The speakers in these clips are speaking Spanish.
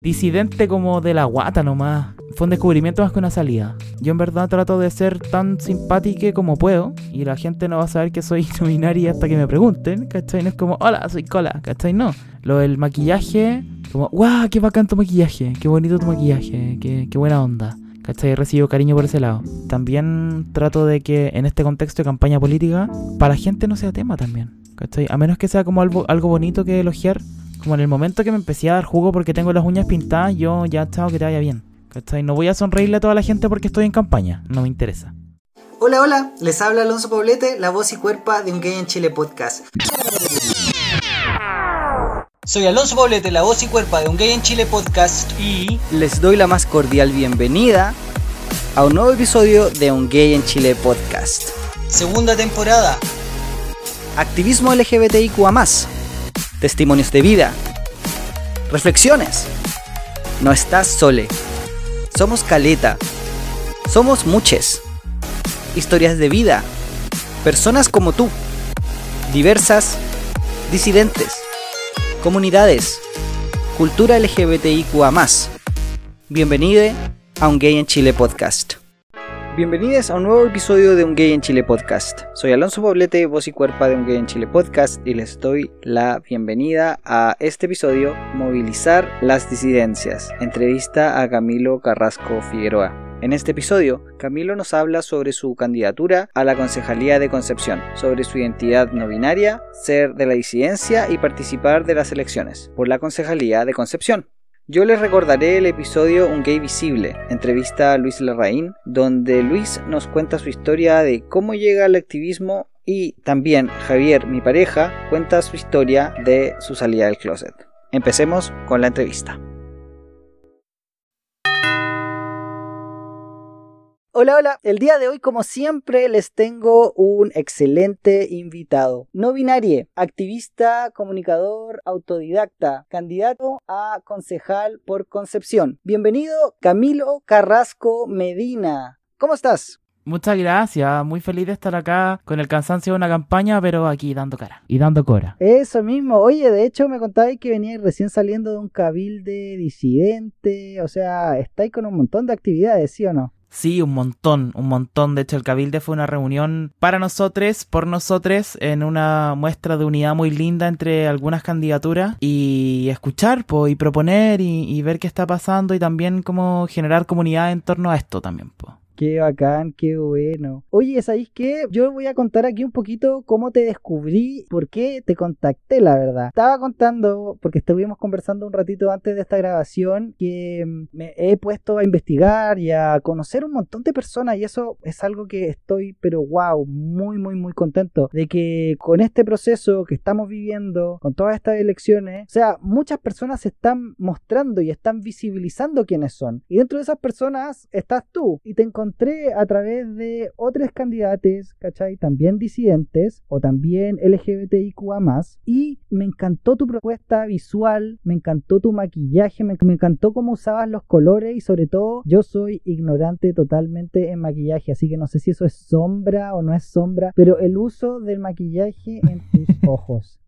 disidente como de la guata nomás. Fue un descubrimiento más que una salida. Yo en verdad trato de ser tan simpática como puedo y la gente no va a saber que soy no hasta que me pregunten, ¿cachai? No es como, hola, soy cola, ¿cachai? No. Lo del maquillaje, como, guau, qué bacán tu maquillaje, qué bonito tu maquillaje, qué, buena onda. ¿Cachai? Recibo cariño por ese lado. También trato de que en este contexto de campaña política, para la gente no sea tema también. ¿Cachai? A menos que sea como algo bonito que elogiar, como en el momento que me empecé a dar jugo porque tengo las uñas pintadas, yo ya chao que te vaya bien. ¿Cachai? No voy a sonreírle a toda la gente porque estoy en campaña, no me interesa. Hola, hola, les habla Alonso Poblete, la voz y cuerpa de Un Gay en Chile podcast. Soy Alonso Poblete, la voz y cuerpa de Un Gay en Chile podcast y les doy la más cordial bienvenida a un nuevo episodio de Un Gay en Chile podcast. Segunda temporada. Activismo LGBTIQA testimonios de vida, reflexiones. No estás sole. Somos caleta. Somos muches. Historias de vida. Personas como tú. Diversas. Disidentes. Comunidades. Cultura LGBTIQA. Bienvenido a un Gay en Chile podcast. Bienvenidos a un nuevo episodio de Un Gay en Chile podcast. Soy Alonso Poblete, voz y cuerpa de Un Gay en Chile podcast y les doy la bienvenida a este episodio Movilizar las disidencias. Entrevista a Camilo Carrasco Figueroa. En este episodio, Camilo nos habla sobre su candidatura a la Concejalía de Concepción, sobre su identidad no binaria, ser de la disidencia y participar de las elecciones por la Concejalía de Concepción. Yo les recordaré el episodio Un gay visible, entrevista a Luis Larraín, donde Luis nos cuenta su historia de cómo llega al activismo y también Javier, mi pareja, cuenta su historia de su salida del closet. Empecemos con la entrevista. Hola, hola. El día de hoy, como siempre, les tengo un excelente invitado. No binario, activista, comunicador, autodidacta, candidato a concejal por Concepción. Bienvenido, Camilo Carrasco Medina. ¿Cómo estás? Muchas gracias, muy feliz de estar acá con el cansancio de una campaña, pero aquí dando cara y dando cora. Eso mismo, oye, de hecho me contabais que veníais recién saliendo de un cabilde disidente, o sea, estáis con un montón de actividades, ¿sí o no? Sí, un montón, un montón. De hecho, el Cabilde fue una reunión para nosotros, por nosotros, en una muestra de unidad muy linda entre algunas candidaturas y escuchar y proponer y, y, ver qué está pasando y también cómo generar comunidad en torno a esto también. Po. Qué bacán, qué bueno. Oye, ¿sabéis qué? Yo voy a contar aquí un poquito cómo te descubrí, por qué te contacté, la verdad. Estaba contando, porque estuvimos conversando un ratito antes de esta grabación, que mm, me he puesto a investigar y a conocer un montón de personas y eso es algo que estoy, pero wow, muy, muy, muy contento de que con este proceso que estamos viviendo, con todas estas elecciones, o sea, muchas personas se están mostrando y están visibilizando quiénes son. Y dentro de esas personas estás tú y te encontré encontré a través de otros candidatos, ¿cachai? También disidentes o también LGBTIQA y me encantó tu propuesta visual, me encantó tu maquillaje, me, me encantó cómo usabas los colores y sobre todo yo soy ignorante totalmente en maquillaje, así que no sé si eso es sombra o no es sombra, pero el uso del maquillaje en tus ojos.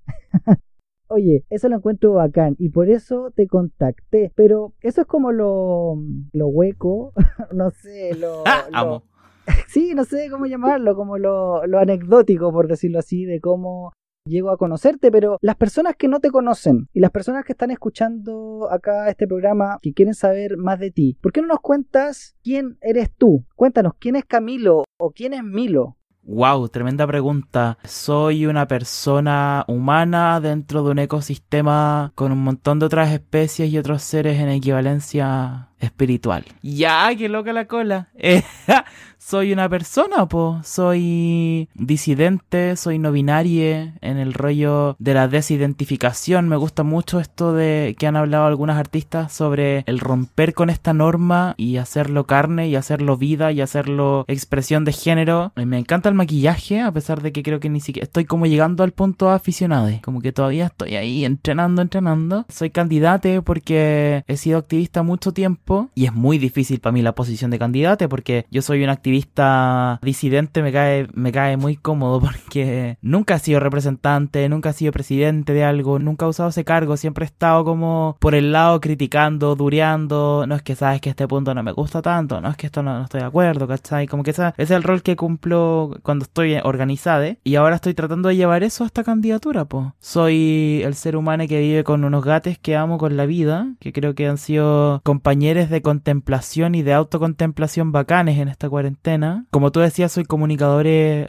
Oye, eso lo encuentro bacán y por eso te contacté. Pero eso es como lo, lo hueco, no sé, lo... Amo. sí, no sé cómo llamarlo, como lo, lo anecdótico, por decirlo así, de cómo llego a conocerte, pero las personas que no te conocen y las personas que están escuchando acá este programa, que quieren saber más de ti, ¿por qué no nos cuentas quién eres tú? Cuéntanos, ¿quién es Camilo o quién es Milo? Wow, tremenda pregunta. Soy una persona humana dentro de un ecosistema con un montón de otras especies y otros seres en equivalencia espiritual. Ya, qué loca la cola. Soy una persona, po. Soy disidente, soy no binaria en el rollo de la desidentificación. Me gusta mucho esto de que han hablado algunas artistas sobre el romper con esta norma y hacerlo carne y hacerlo vida y hacerlo expresión de género. Me encanta el maquillaje, a pesar de que creo que ni siquiera estoy como llegando al punto aficionado. Como que todavía estoy ahí entrenando, entrenando. Soy candidate porque he sido activista mucho tiempo tiempo y es muy difícil para mí la posición de candidate porque yo soy un activista disidente, me cae, me cae muy cómodo porque nunca he sido representante, nunca he sido presidente de algo, nunca he usado ese cargo, siempre he estado como por el lado criticando, dureando, no es que sabes que este punto no me gusta tanto, no es que esto no, no estoy de acuerdo, ¿cachai? Como que ese es el rol que cumplo cuando estoy organizada y ahora estoy tratando de llevar eso a esta candidatura, pues. Soy el ser humano que vive con unos gatos que amo con la vida, que creo que han sido compañeros de contemplación y de autocontemplación bacanes en esta cuarentena. Como tú decías, soy comunicador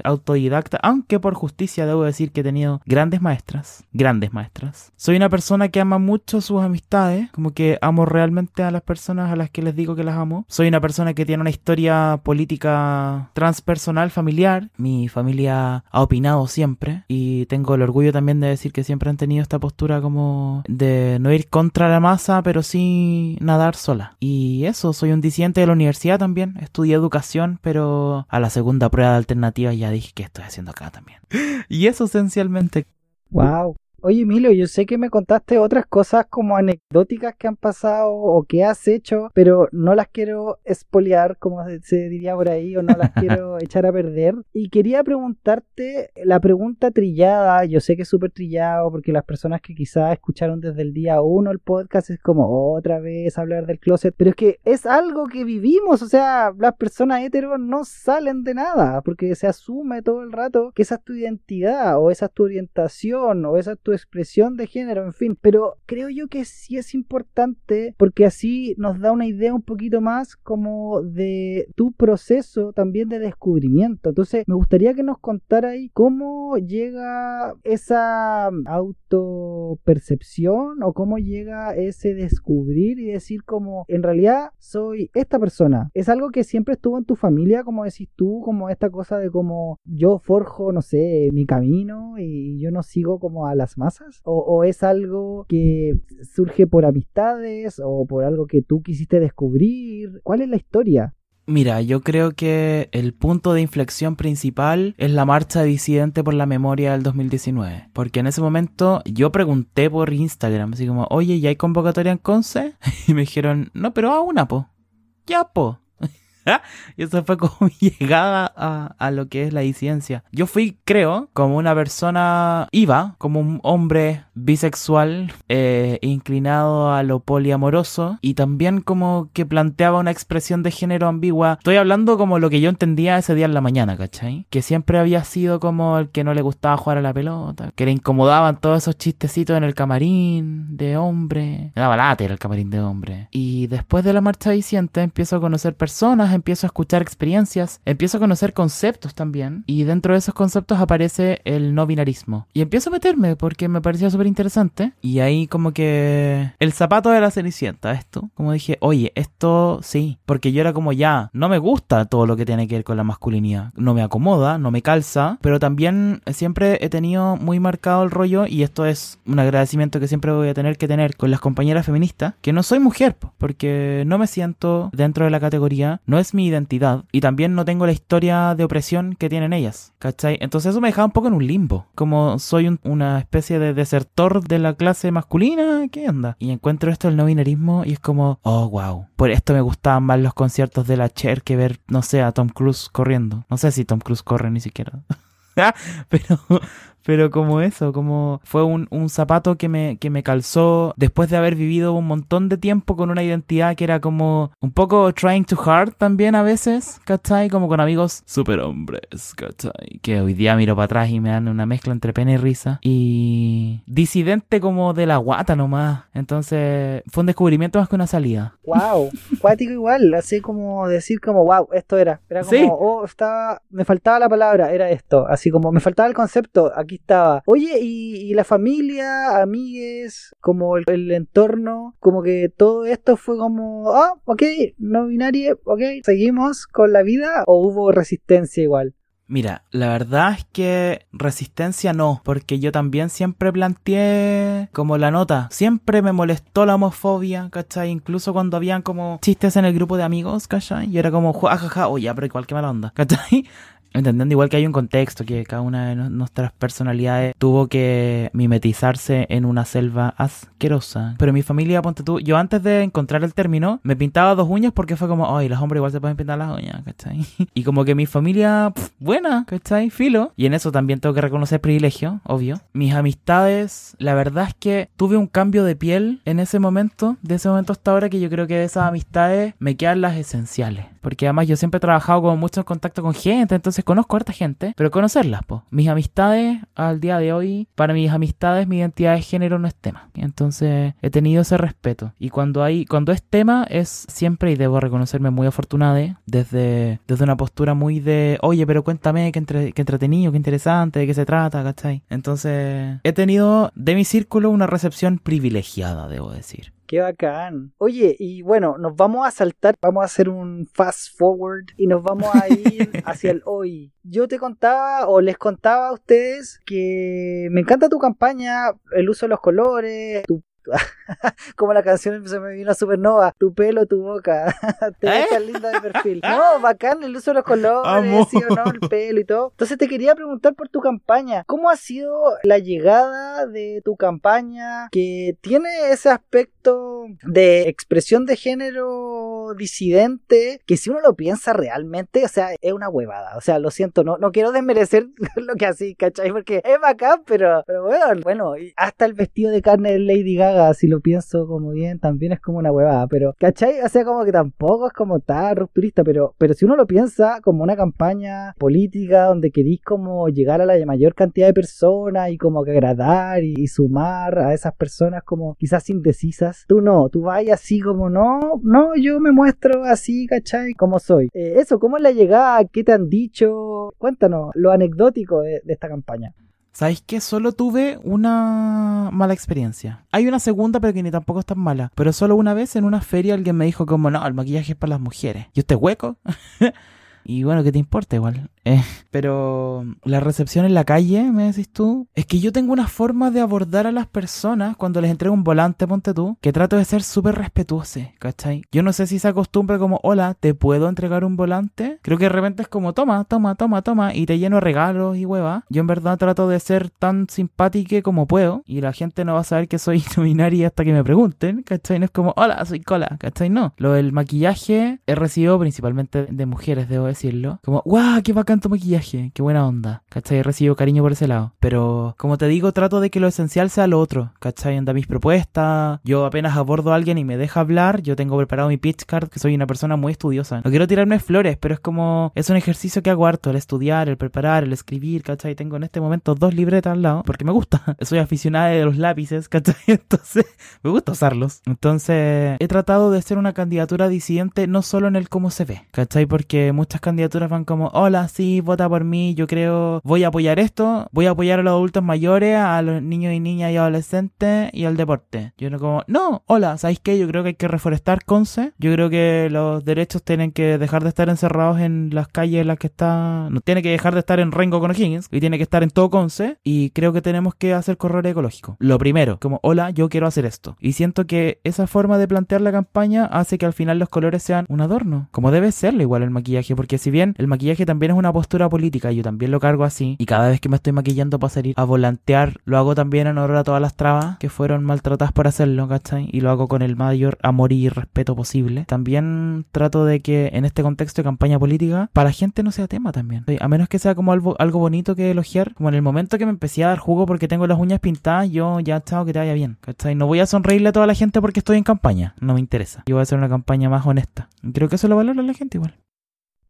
autodidacta, aunque por justicia debo decir que he tenido grandes maestras, grandes maestras. Soy una persona que ama mucho sus amistades, como que amo realmente a las personas a las que les digo que las amo. Soy una persona que tiene una historia política transpersonal familiar. Mi familia ha opinado siempre y tengo el orgullo también de decir que siempre han tenido esta postura como de no ir contra la masa, pero sí nadar sola. Y eso, soy un disidente de la universidad también, estudié educación, pero a la segunda prueba de alternativa ya dije que estoy haciendo acá también. y eso esencialmente. Wow. Oye, Emilio, yo sé que me contaste otras cosas como anecdóticas que han pasado o que has hecho, pero no las quiero espolear, como se diría por ahí, o no las quiero echar a perder. Y quería preguntarte la pregunta trillada, yo sé que es súper trillado, porque las personas que quizás escucharon desde el día uno el podcast es como otra vez hablar del closet, pero es que es algo que vivimos, o sea, las personas heteros no salen de nada, porque se asume todo el rato que esa es tu identidad, o esa es tu orientación, o esa es tu expresión de género, en fin. Pero creo yo que sí es importante porque así nos da una idea un poquito más como de tu proceso también de descubrimiento. Entonces, me gustaría que nos contara ahí cómo llega esa autopercepción o cómo llega ese descubrir y decir como en realidad soy esta persona. Es algo que siempre estuvo en tu familia, como decís tú, como esta cosa de como yo forjo, no sé, mi camino y yo no sigo como a las masas? ¿O, es algo que surge por amistades o por algo que tú quisiste descubrir? ¿Cuál es la historia? Mira, yo creo que el punto de inflexión principal es la marcha disidente por la memoria del 2019. Porque en ese momento yo pregunté por Instagram, así como, oye, ¿ya hay convocatoria en Conce? Y me dijeron, no, pero a una, po. Ya, po. Y eso fue como mi llegada a, lo que es la disidencia. Yo fui, creo, como una persona iba, como un hombre bisexual, eh, inclinado a lo poliamoroso y también como que planteaba una expresión de género ambigua. Estoy hablando como lo que yo entendía ese día en la mañana, ¿cachai? Que siempre había sido como el que no le gustaba jugar a la pelota, que le incomodaban todos esos chistecitos en el camarín de hombre. Me daba late el camarín de hombre. Y después de la marcha disiente empiezo a conocer personas empiezo a escuchar experiencias, empiezo a conocer conceptos también, y dentro de esos conceptos aparece el no binarismo. Y empiezo a meterme porque me parecía súper interesante, y ahí como que el zapato de la cenicienta, esto, como dije, oye, esto sí, porque yo era como ya, no me gusta todo lo que tiene que ver con la masculinidad, no me acomoda, no me calza, pero también siempre he tenido muy marcado el rollo, y esto es un agradecimiento que siempre voy a tener que tener con las compañeras feministas, que no soy mujer, porque no me siento dentro de la categoría, no es mi identidad y también no tengo la historia de opresión que tienen ellas, ¿cachai? Entonces eso me dejaba un poco en un limbo, como soy una especie de desertor de la clase masculina, ¿qué onda? Y encuentro esto del no binarismo y es como, oh, wow. Por esto me gustaban más los conciertos de la Cher que ver, no sé, a Tom Cruise corriendo. No sé si Tom Cruise corre ni siquiera. pero, pero como eso, como fue un, un, zapato que me, que me calzó después de haber vivido un montón de tiempo con una identidad que era como un poco trying to hard también a veces, ¿cachai? Como con amigos super hombres, ¿cachai? Que hoy día miro para atrás y me dan una mezcla entre pena y risa. Y disidente como de la guata nomás. Entonces fue un descubrimiento más que una salida. ¡Wow! Cuático igual, así como decir como, wow, esto era. Era como, oh, estaba, me faltaba la palabra, era esto. Así como me faltaba el concepto, aquí estaba. Oye, y, la familia, amigues, como el, entorno, como que todo esto fue como, ah, ok, no binario, ok, seguimos con la vida o hubo resistencia igual. Mira, la verdad es que resistencia no, porque yo también siempre planteé como la nota. Siempre me molestó la homofobia, ¿cachai? Incluso cuando habían como chistes en el grupo de amigos, ¿cachai? Y era como, jajaja, oye, pero igual que mala onda, ¿cachai? Entendiendo igual que hay un contexto, que cada una de nuestras personalidades tuvo que mimetizarse en una selva asquerosa. Pero mi familia, ponte tú, yo antes de encontrar el término, me pintaba dos uñas porque fue como, ay, los hombres igual se pueden pintar las uñas, ¿cachai? Y como que mi familia, pf, buena, ¿cachai? Filo. Y en eso también tengo que reconocer privilegio, obvio. Mis amistades, la verdad es que tuve un cambio de piel en ese momento, de ese momento hasta ahora, que yo creo que de esas amistades me quedan las esenciales. Porque además yo siempre he trabajado con mucho en contacto con gente, entonces conozco a harta gente, pero conocerlas, pues. Mis amistades, al día de hoy, para mis amistades, mi identidad de género no es tema. Entonces he tenido ese respeto. Y cuando hay, cuando es tema, es siempre, y debo reconocerme muy afortunada, desde, desde una postura muy de, oye, pero cuéntame qué, entre- qué entretenido, qué interesante, de qué se trata, ¿cachai? Entonces he tenido de mi círculo una recepción privilegiada, debo decir. Qué bacán. Oye, y bueno, nos vamos a saltar, vamos a hacer un fast forward y nos vamos a ir hacia el hoy. Yo te contaba o les contaba a ustedes que me encanta tu campaña, el uso de los colores, tu como la canción se me vino a supernova, tu pelo, tu boca, te ves ¿Eh? tan linda de perfil. No, bacán el uso de los colores, sí o no, el pelo y todo. Entonces te quería preguntar por tu campaña, ¿cómo ha sido la llegada de tu campaña que tiene ese aspecto de expresión de género disidente que si uno lo piensa realmente, o sea, es una huevada. O sea, lo siento, no, no quiero desmerecer lo que así, ¿cachai? Porque es bacán, pero, pero bueno, bueno, hasta el vestido de carne de Lady Gaga, si lo pienso como bien, también es como una huevada, pero, ¿cachai? O sea, como que tampoco es como tan rupturista, pero, pero si uno lo piensa como una campaña política donde querís como llegar a la mayor cantidad de personas y como que agradar y, sumar a esas personas como quizás indecisas, tú no, tú vas así como no, no, yo me muestro así, ¿cachai? Como soy. Eh, eso, ¿cómo es la llegada? ¿Qué te han dicho? Cuéntanos lo anecdótico de, esta campaña. ¿Sabéis que solo tuve una mala experiencia? Hay una segunda, pero que ni tampoco es tan mala. Pero solo una vez en una feria alguien me dijo como, no, el maquillaje es para las mujeres. ¿Y usted hueco? y bueno, ¿qué te importa igual? Eh, pero la recepción en la calle, me decís tú, es que yo tengo una forma de abordar a las personas cuando les entrego un volante, ponte tú, que trato de ser súper respetuoso, ¿cachai? Yo no sé si se acostumbra como, hola, ¿te puedo entregar un volante? Creo que de repente es como, toma, toma, toma, toma, y te lleno de regalos y hueva. Yo en verdad trato de ser tan simpática como puedo, y la gente no va a saber que soy no binaria hasta que me pregunten, ¿cachai? No es como, hola, soy cola, ¿cachai? No. Lo del maquillaje he recibido principalmente de mujeres, debo decirlo. Como, guau, qué bacán tu maquillaje, qué buena onda, ¿cachai? He recibido cariño por ese lado. Pero, como te digo, trato de que lo esencial sea lo otro, ¿cachai? Anda mis propuestas. Yo apenas abordo a alguien y me deja hablar, yo tengo preparado mi pitch card, que soy una persona muy estudiosa. No quiero tirarme flores, pero es como, es un ejercicio que hago harto, el estudiar, el preparar, el escribir, ¿cachai? Tengo en este momento dos libretas al lado, porque me gusta. Soy aficionada de los lápices, ¿cachai? Entonces, me gusta usarlos. Entonces, he tratado de ser una candidatura disidente no solo en el cómo se ve, ¿cachai? Porque muchas candidaturas van como, hola, sí, vota por mí, yo creo, voy a apoyar esto, voy a apoyar a los adultos mayores, a los niños y niñas y adolescentes y al deporte. Yo no como, no, hola, ¿sabéis qué? Yo creo que hay que reforestar Conce, yo creo que los derechos tienen que dejar de estar encerrados en las calles en las que está, no tiene que dejar de estar en Rengo con O'Higgins y tiene que estar en todo Conce y creo que tenemos que hacer correr ecológico. Lo primero, como, hola, yo quiero hacer esto. Y siento que esa forma de plantear la campaña hace que al final los colores sean un adorno, como debe serlo igual el maquillaje, porque si bien el maquillaje también es una postura política, yo también lo cargo así, y cada vez que me estoy maquillando para salir a volantear, lo hago también en honor a todas las trabas que fueron maltratadas por hacerlo, ¿cachai? Y lo hago con el mayor amor y respeto posible. También trato de que en este contexto de campaña política, para la gente no sea tema también. A menos que sea como algo, bonito que elogiar, como en el momento que me empecé a dar jugo porque tengo las uñas pintadas, yo ya, chao, que te vaya bien, ¿cachai? No voy a sonreírle a toda la gente porque estoy en campaña, no me interesa. Yo voy a hacer una campaña más honesta. Creo que eso lo valora la gente igual.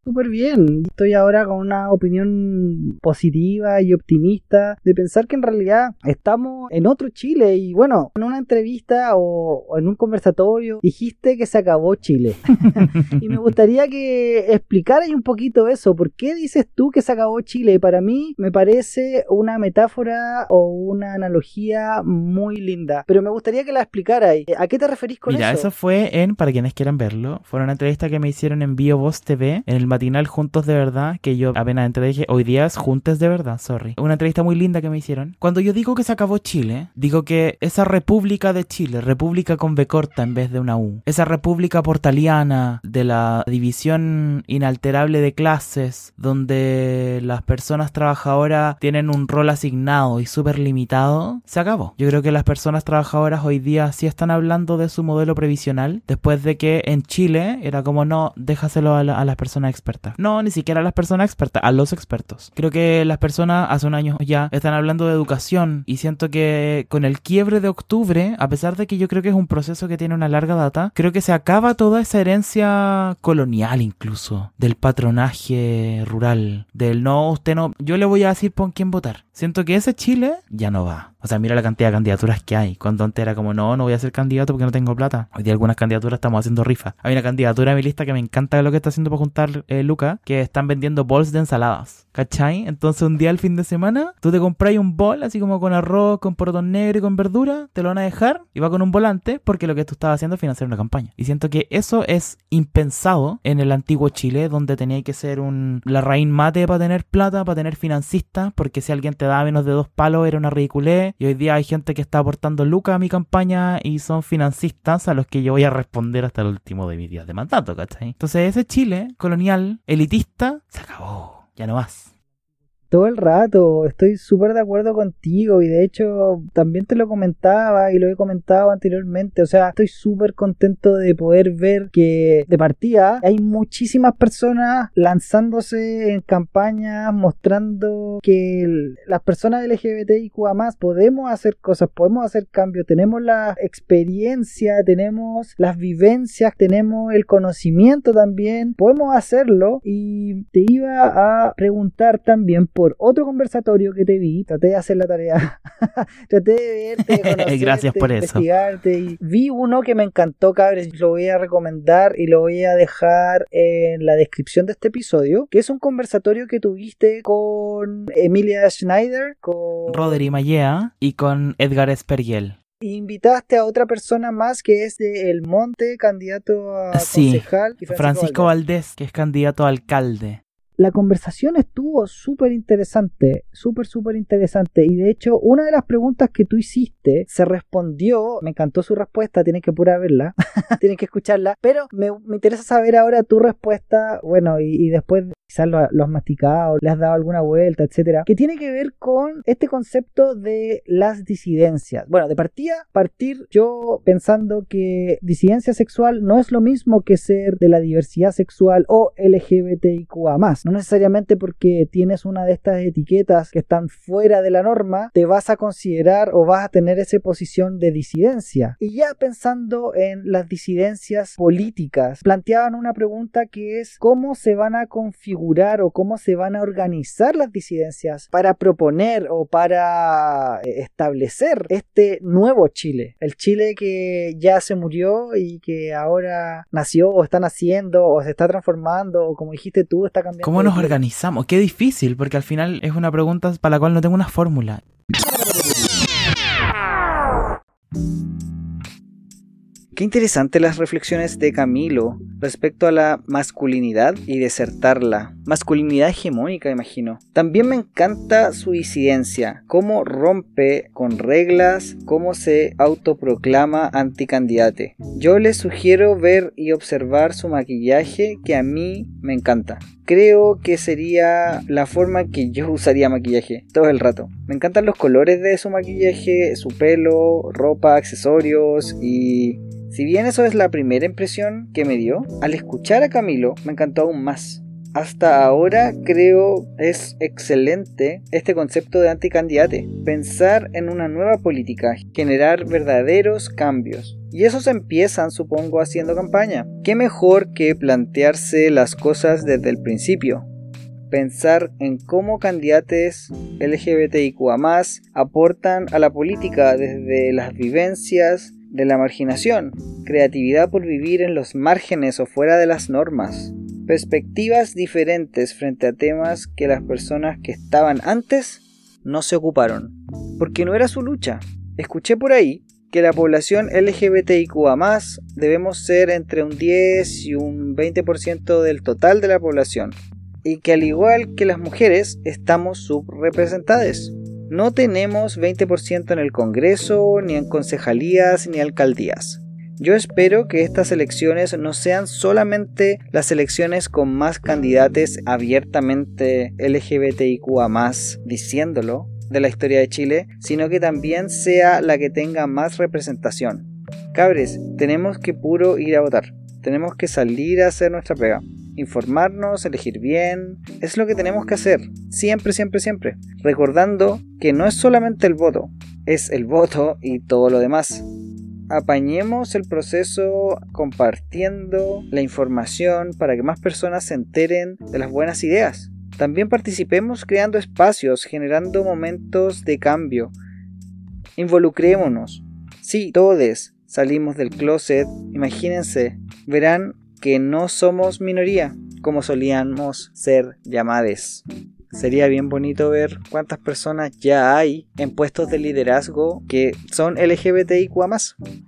Súper bien. Estoy ahora con una opinión positiva y optimista de pensar que en realidad estamos en otro Chile y bueno, en una entrevista o, o en un conversatorio dijiste que se acabó Chile. y me gustaría que explicaras un poquito eso. ¿Por qué dices tú que se acabó Chile? Para mí me parece una metáfora o una analogía muy linda. Pero me gustaría que la explicaras. ¿A qué te referís con Mira, eso? eso fue en, para quienes quieran verlo, fue una entrevista que me hicieron en BioVoz TV, en el matinal Juntos de Verdad, que yo apenas entré dije, hoy día es Juntes de Verdad, sorry. Una entrevista muy linda que me hicieron. Cuando yo digo que se acabó Chile, digo que esa República de Chile, República con B corta en vez de una U, esa República portaliana de la división inalterable de clases, donde las personas trabajadoras tienen un rol asignado y súper limitado, se acabó. Yo creo que las personas trabajadoras hoy día sí están hablando de su modelo previsional, después de que en Chile era como no, déjaselo a, la- a las personas No, ni siquiera a las personas expertas, a los expertos. Creo que las personas hace un año ya están hablando de educación y siento que con el quiebre de octubre, a pesar de que yo creo que es un proceso que tiene una larga data, creo que se acaba toda esa herencia colonial incluso, del patronaje rural, del no, usted no, yo le voy a decir por quién votar. Siento que ese Chile ya no va. O sea, mira la cantidad de candidaturas que hay. Cuando antes era como, no, no voy a ser candidato porque no tengo plata. Hoy día algunas candidaturas estamos haciendo rifa. Hay una candidatura en mi lista que me encanta lo que está haciendo para juntar eh, Luca, que están vendiendo bols de ensaladas. ¿Cachai? Entonces un día al fin de semana, tú te compras un bol así como con arroz, con porotón negro y con verdura, te lo van a dejar y va con un volante porque lo que tú estabas haciendo es financiar una campaña. Y siento que eso es impensado en el antiguo Chile, donde tenía que ser un la raíz mate para tener plata, para tener financistas, porque si alguien te da menos de dos palos era una ridiculez. Y hoy día hay gente que está aportando lucas a mi campaña y son financistas a los que yo voy a responder hasta el último de mis días de mandato, ¿cachai? Entonces ese Chile colonial, elitista, se acabó. Ya no más. Todo el rato, estoy súper de acuerdo contigo y de hecho también te lo comentaba y lo he comentado anteriormente, o sea, estoy súper contento de poder ver que de partida hay muchísimas personas lanzándose en campañas mostrando que las personas LGBTIQA más podemos hacer cosas, podemos hacer cambios, tenemos la experiencia, tenemos las vivencias, tenemos el conocimiento también, podemos hacerlo. Y te iba a preguntar también por otro conversatorio que te vi, traté de hacer la tarea, traté de verte, de conocerte, Gracias por de eso. investigarte y vi uno que me encantó, cabres, lo voy a recomendar y lo voy a dejar en la descripción de este episodio, que es un conversatorio que tuviste con Emilia Schneider, con Rodri Mallea y con Edgar Espergiel. invitaste a otra persona más que es de El Monte, candidato a Sí, concejal. y Francisco Valdés. Valdés, que es candidato a alcalde. La conversación estuvo súper interesante, súper, súper interesante. Y de hecho, una de las preguntas que tú hiciste se respondió, me encantó su respuesta, tienes que pura verla, tienes que escucharla, pero me, me interesa saber ahora tu respuesta, bueno, y, después quizás lo, lo has masticado, le has dado alguna vuelta, etcétera, que tiene que ver con este concepto de las disidencias. Bueno, de partida, partir yo pensando que disidencia sexual no es lo mismo que ser de la diversidad sexual o LGBTIQA no necesariamente porque tienes una de estas etiquetas que están fuera de la norma, te vas a considerar o vas a tener esa posición de disidencia. Y ya pensando en las disidencias políticas, planteaban una pregunta que es cómo se van a configurar o cómo se van a organizar las disidencias para proponer o para eh, establecer este nuevo Chile, el Chile que ya se murió y que ahora nació o está naciendo o se está transformando o como dijiste tú está cambiando. ¿Cómo nos organizamos? Qué difícil, porque al final es una pregunta para la cual no tengo una fórmula. Qué interesantes las reflexiones de Camilo respecto a la masculinidad y desertarla. Masculinidad hegemónica, imagino. También me encanta su disidencia, cómo rompe con reglas, cómo se autoproclama anticandidate. Yo les sugiero ver y observar su maquillaje que a mí me encanta. Creo que sería la forma que yo usaría maquillaje todo el rato. Me encantan los colores de su maquillaje, su pelo, ropa, accesorios y si bien eso es la primera impresión que me dio, al escuchar a Camilo me encantó aún más. Hasta ahora creo es excelente este concepto de anticandidate. Pensar en una nueva política, generar verdaderos cambios. Y esos empiezan, supongo, haciendo campaña. ¿Qué mejor que plantearse las cosas desde el principio? Pensar en cómo candidatos LGBTIQA aportan a la política desde las vivencias de la marginación, creatividad por vivir en los márgenes o fuera de las normas, perspectivas diferentes frente a temas que las personas que estaban antes no se ocuparon, porque no era su lucha. Escuché por ahí que la población LGBTIQA debemos ser entre un 10 y un 20% del total de la población, y que al igual que las mujeres estamos subrepresentadas. No tenemos 20% en el Congreso, ni en concejalías, ni alcaldías. Yo espero que estas elecciones no sean solamente las elecciones con más candidatos abiertamente LGBTIQA diciéndolo de la historia de Chile, sino que también sea la que tenga más representación. Cabres, tenemos que puro ir a votar. Tenemos que salir a hacer nuestra pega. Informarnos, elegir bien, es lo que tenemos que hacer. Siempre, siempre, siempre. Recordando que no es solamente el voto, es el voto y todo lo demás apañemos el proceso compartiendo la información para que más personas se enteren de las buenas ideas. También participemos creando espacios, generando momentos de cambio. Involucrémonos. Sí, todos salimos del closet. Imagínense, verán que no somos minoría, como solíamos ser llamadas. Sería bien bonito ver cuántas personas ya hay en puestos de liderazgo que son LGBTIQ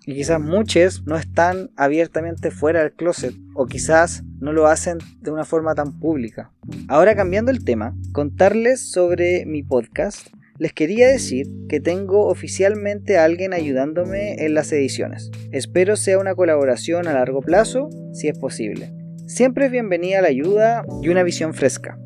y quizás muchos no están abiertamente fuera del closet o quizás no lo hacen de una forma tan pública. Ahora cambiando el tema, contarles sobre mi podcast. Les quería decir que tengo oficialmente a alguien ayudándome en las ediciones. Espero sea una colaboración a largo plazo, si es posible. Siempre es bienvenida la ayuda y una visión fresca.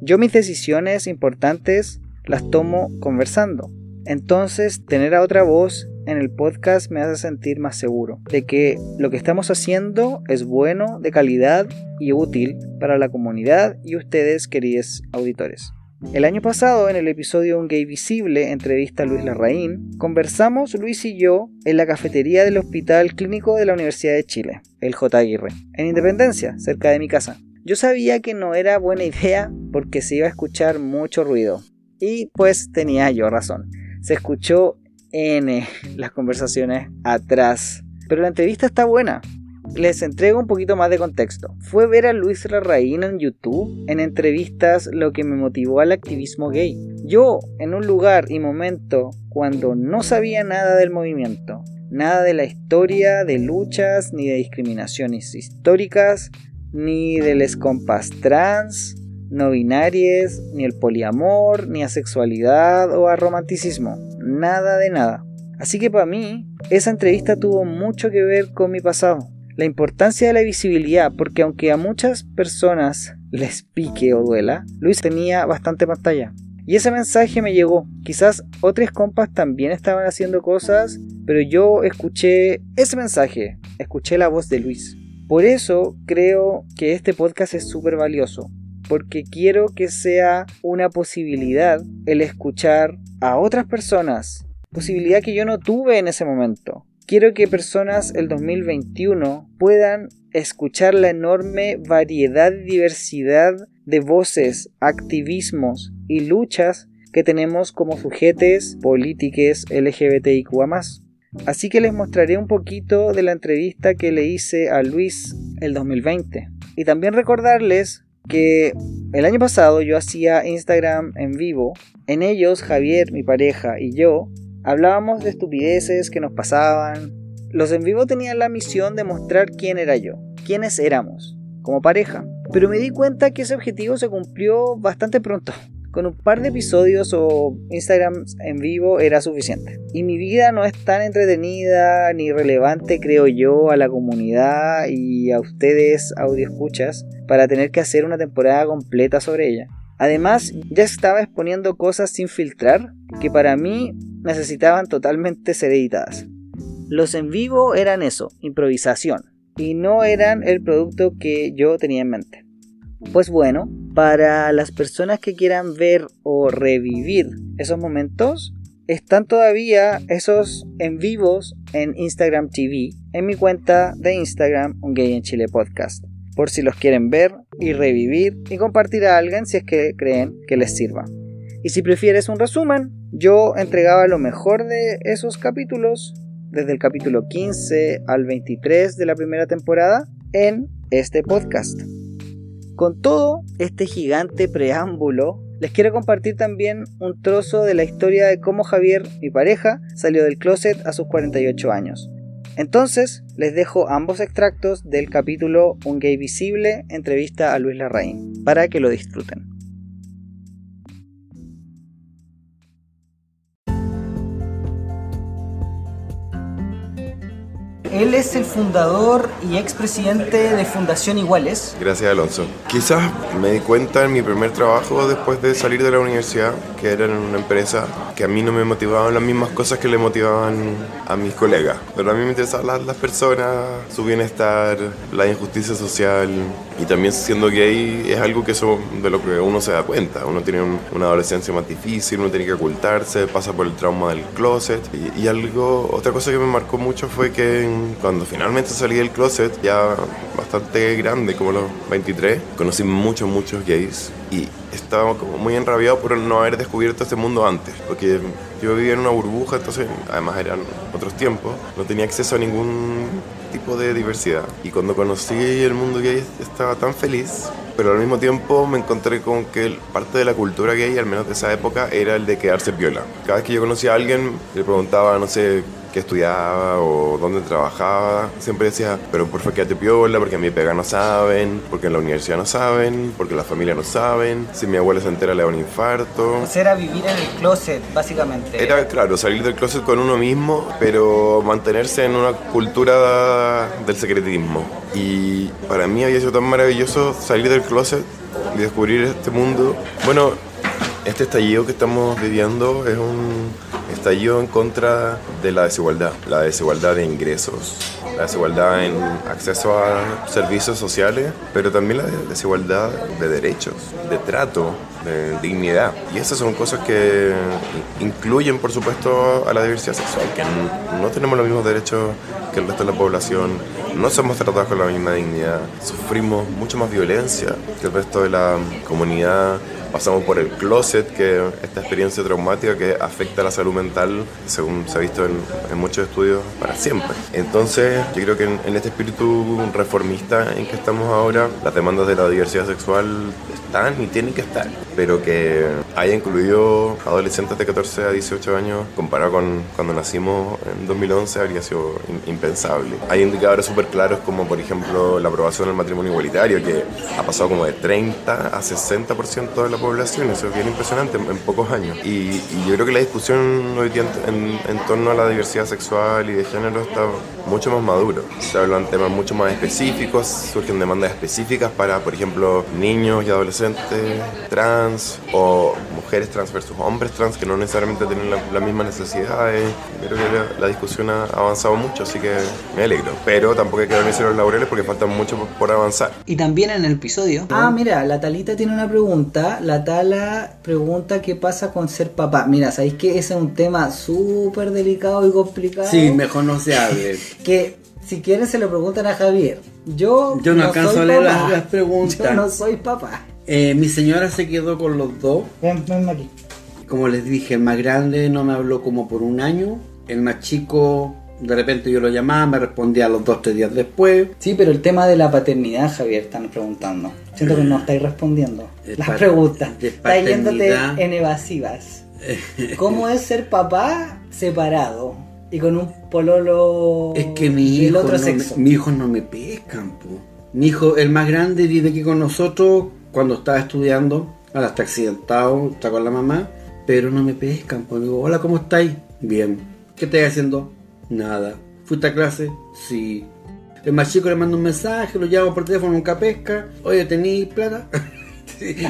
Yo mis decisiones importantes las tomo conversando. Entonces, tener a otra voz en el podcast me hace sentir más seguro de que lo que estamos haciendo es bueno, de calidad y útil para la comunidad y ustedes, queridos auditores. El año pasado, en el episodio Un Gay Visible, entrevista a Luis Larraín, conversamos Luis y yo en la cafetería del Hospital Clínico de la Universidad de Chile, el J. Aguirre, en Independencia, cerca de mi casa. Yo sabía que no era buena idea porque se iba a escuchar mucho ruido. Y pues tenía yo razón. Se escuchó N las conversaciones atrás. Pero la entrevista está buena. Les entrego un poquito más de contexto. Fue ver a Luis Larraín en YouTube en entrevistas lo que me motivó al activismo gay. Yo, en un lugar y momento cuando no sabía nada del movimiento, nada de la historia de luchas ni de discriminaciones históricas, ni de les compas trans, no binarias, ni el poliamor, ni a sexualidad o a romanticismo. Nada de nada. Así que para mí, esa entrevista tuvo mucho que ver con mi pasado. La importancia de la visibilidad, porque aunque a muchas personas les pique o duela, Luis tenía bastante pantalla. Y ese mensaje me llegó. Quizás otros compas también estaban haciendo cosas, pero yo escuché ese mensaje, escuché la voz de Luis. Por eso creo que este podcast es súper valioso, porque quiero que sea una posibilidad el escuchar a otras personas, posibilidad que yo no tuve en ese momento. Quiero que personas el 2021 puedan escuchar la enorme variedad y diversidad de voces, activismos y luchas que tenemos como sujetes políticos LGBTIQA Así que les mostraré un poquito de la entrevista que le hice a Luis el 2020. Y también recordarles que el año pasado yo hacía Instagram en vivo. En ellos Javier, mi pareja, y yo hablábamos de estupideces que nos pasaban. Los en vivo tenían la misión de mostrar quién era yo, quiénes éramos, como pareja. Pero me di cuenta que ese objetivo se cumplió bastante pronto con un par de episodios o Instagram en vivo era suficiente. Y mi vida no es tan entretenida ni relevante, creo yo, a la comunidad y a ustedes, audio escuchas, para tener que hacer una temporada completa sobre ella. Además, ya estaba exponiendo cosas sin filtrar que para mí necesitaban totalmente ser editadas. Los en vivo eran eso, improvisación, y no eran el producto que yo tenía en mente. Pues bueno, para las personas que quieran ver o revivir esos momentos, están todavía esos en vivos en Instagram TV, en mi cuenta de Instagram, Un Gay en Chile Podcast, por si los quieren ver y revivir y compartir a alguien si es que creen que les sirva. Y si prefieres un resumen, yo entregaba lo mejor de esos capítulos, desde el capítulo 15 al 23 de la primera temporada, en este podcast. Con todo este gigante preámbulo, les quiero compartir también un trozo de la historia de cómo Javier, mi pareja, salió del closet a sus 48 años. Entonces, les dejo ambos extractos del capítulo Un gay visible, entrevista a Luis Larraín, para que lo disfruten. Él es el fundador y expresidente de Fundación Iguales. Gracias, Alonso. Quizás me di cuenta en mi primer trabajo después de salir de la universidad, que era en una empresa, que a mí no me motivaban las mismas cosas que le motivaban a mis colegas. Pero a mí me interesaban las, personas, su bienestar, la injusticia social. Y también siendo gay es algo que eso de lo que uno se da cuenta. Uno tiene un- una adolescencia más difícil, uno tiene que ocultarse, pasa por el trauma del closet. Y, y algo, otra cosa que me marcó mucho fue que cuando finalmente salí del closet, ya bastante grande, como los 23, conocí muchos, muchos gays y estaba como muy enrabiado por no haber descubierto este mundo antes, porque yo vivía en una burbuja, entonces además eran otros tiempos, no tenía acceso a ningún tipo de diversidad. Y cuando conocí el mundo gay estaba tan feliz, pero al mismo tiempo me encontré con que parte de la cultura gay, al menos de esa época, era el de quedarse viola. Cada vez que yo conocía a alguien, le preguntaba, no sé, qué estudiaba o dónde trabajaba, siempre decía, pero por favor quédate piola, porque a mi pega no saben, porque en la universidad no saben, porque la familia no saben, si mi abuela se entera le da un infarto. O sea, era vivir en el closet, básicamente. Era, claro, salir del closet con uno mismo, pero mantenerse en una cultura del secretismo. Y para mí había sido tan maravilloso salir del closet y descubrir este mundo. Bueno, este estallido que estamos viviendo es un estallido en contra de la desigualdad, la desigualdad de ingresos, la desigualdad en acceso a servicios sociales, pero también la desigualdad de derechos, de trato, de dignidad. Y esas son cosas que incluyen, por supuesto, a la diversidad sexual, que no tenemos los mismos derechos que el resto de la población, no somos tratados con la misma dignidad, sufrimos mucho más violencia que el resto de la comunidad pasamos por el closet, que esta experiencia traumática que afecta a la salud mental, según se ha visto en, en muchos estudios, para siempre. Entonces, yo creo que en, en este espíritu reformista en que estamos ahora, las demandas de la diversidad sexual están y tienen que estar, pero que haya incluido adolescentes de 14 a 18 años, comparado con cuando nacimos en 2011, habría sido in- impensable. Hay indicadores súper claros como, por ejemplo, la aprobación del matrimonio igualitario, que ha pasado como de 30 a 60% de la población, eso es bien impresionante en, pocos años. Y, y yo creo que la discusión hoy día en, en- en torno a la diversidad sexual y de género está mucho más maduro. Se hablan temas mucho más específicos, surgen demandas específicas para, por ejemplo, niños y adolescentes trans o mujeres trans versus hombres trans que no necesariamente tienen la- las mismas necesidades. Creo que la, la discusión ha avanzado mucho, así que me alegro. Pero tampoco hay que dormirse los laureles porque falta mucho por- por avanzar. Y también en el episodio. Ah, mira, la Talita tiene una pregunta. La Tala pregunta qué pasa con ser papá. Mira, ¿sabéis que ese es un tema súper delicado y complicado? Sí, mejor no se hable. Que si quieren se lo preguntan a Javier. Yo, Yo no alcanzo soy a leer las- las preguntas. Yo no soy papá. Eh, mi señora se quedó con los dos. Ven, ven aquí. Como les dije, el más grande no me habló como por un año. El más chico, de repente yo lo llamaba, me respondía a los dos, tres días después. Sí, pero el tema de la paternidad, Javier, están preguntando. Siento que no estáis respondiendo De las preguntas. Estáis yéndote en evasivas. ¿Cómo es ser papá separado y con un pololo Es que mi del hijo, otro no sexo? me, mi hijo no me pescan, po. Mi hijo, el más grande, vive aquí con nosotros cuando estaba estudiando. Ahora está accidentado, está con la mamá. Pero no me pescan, pues digo, hola, ¿cómo estáis? Bien. ¿Qué estáis haciendo? Nada. ¿Fuiste a clase? Sí. El más chico le manda un mensaje, lo llamo por teléfono, nunca pesca. Oye, ¿tenéis plata?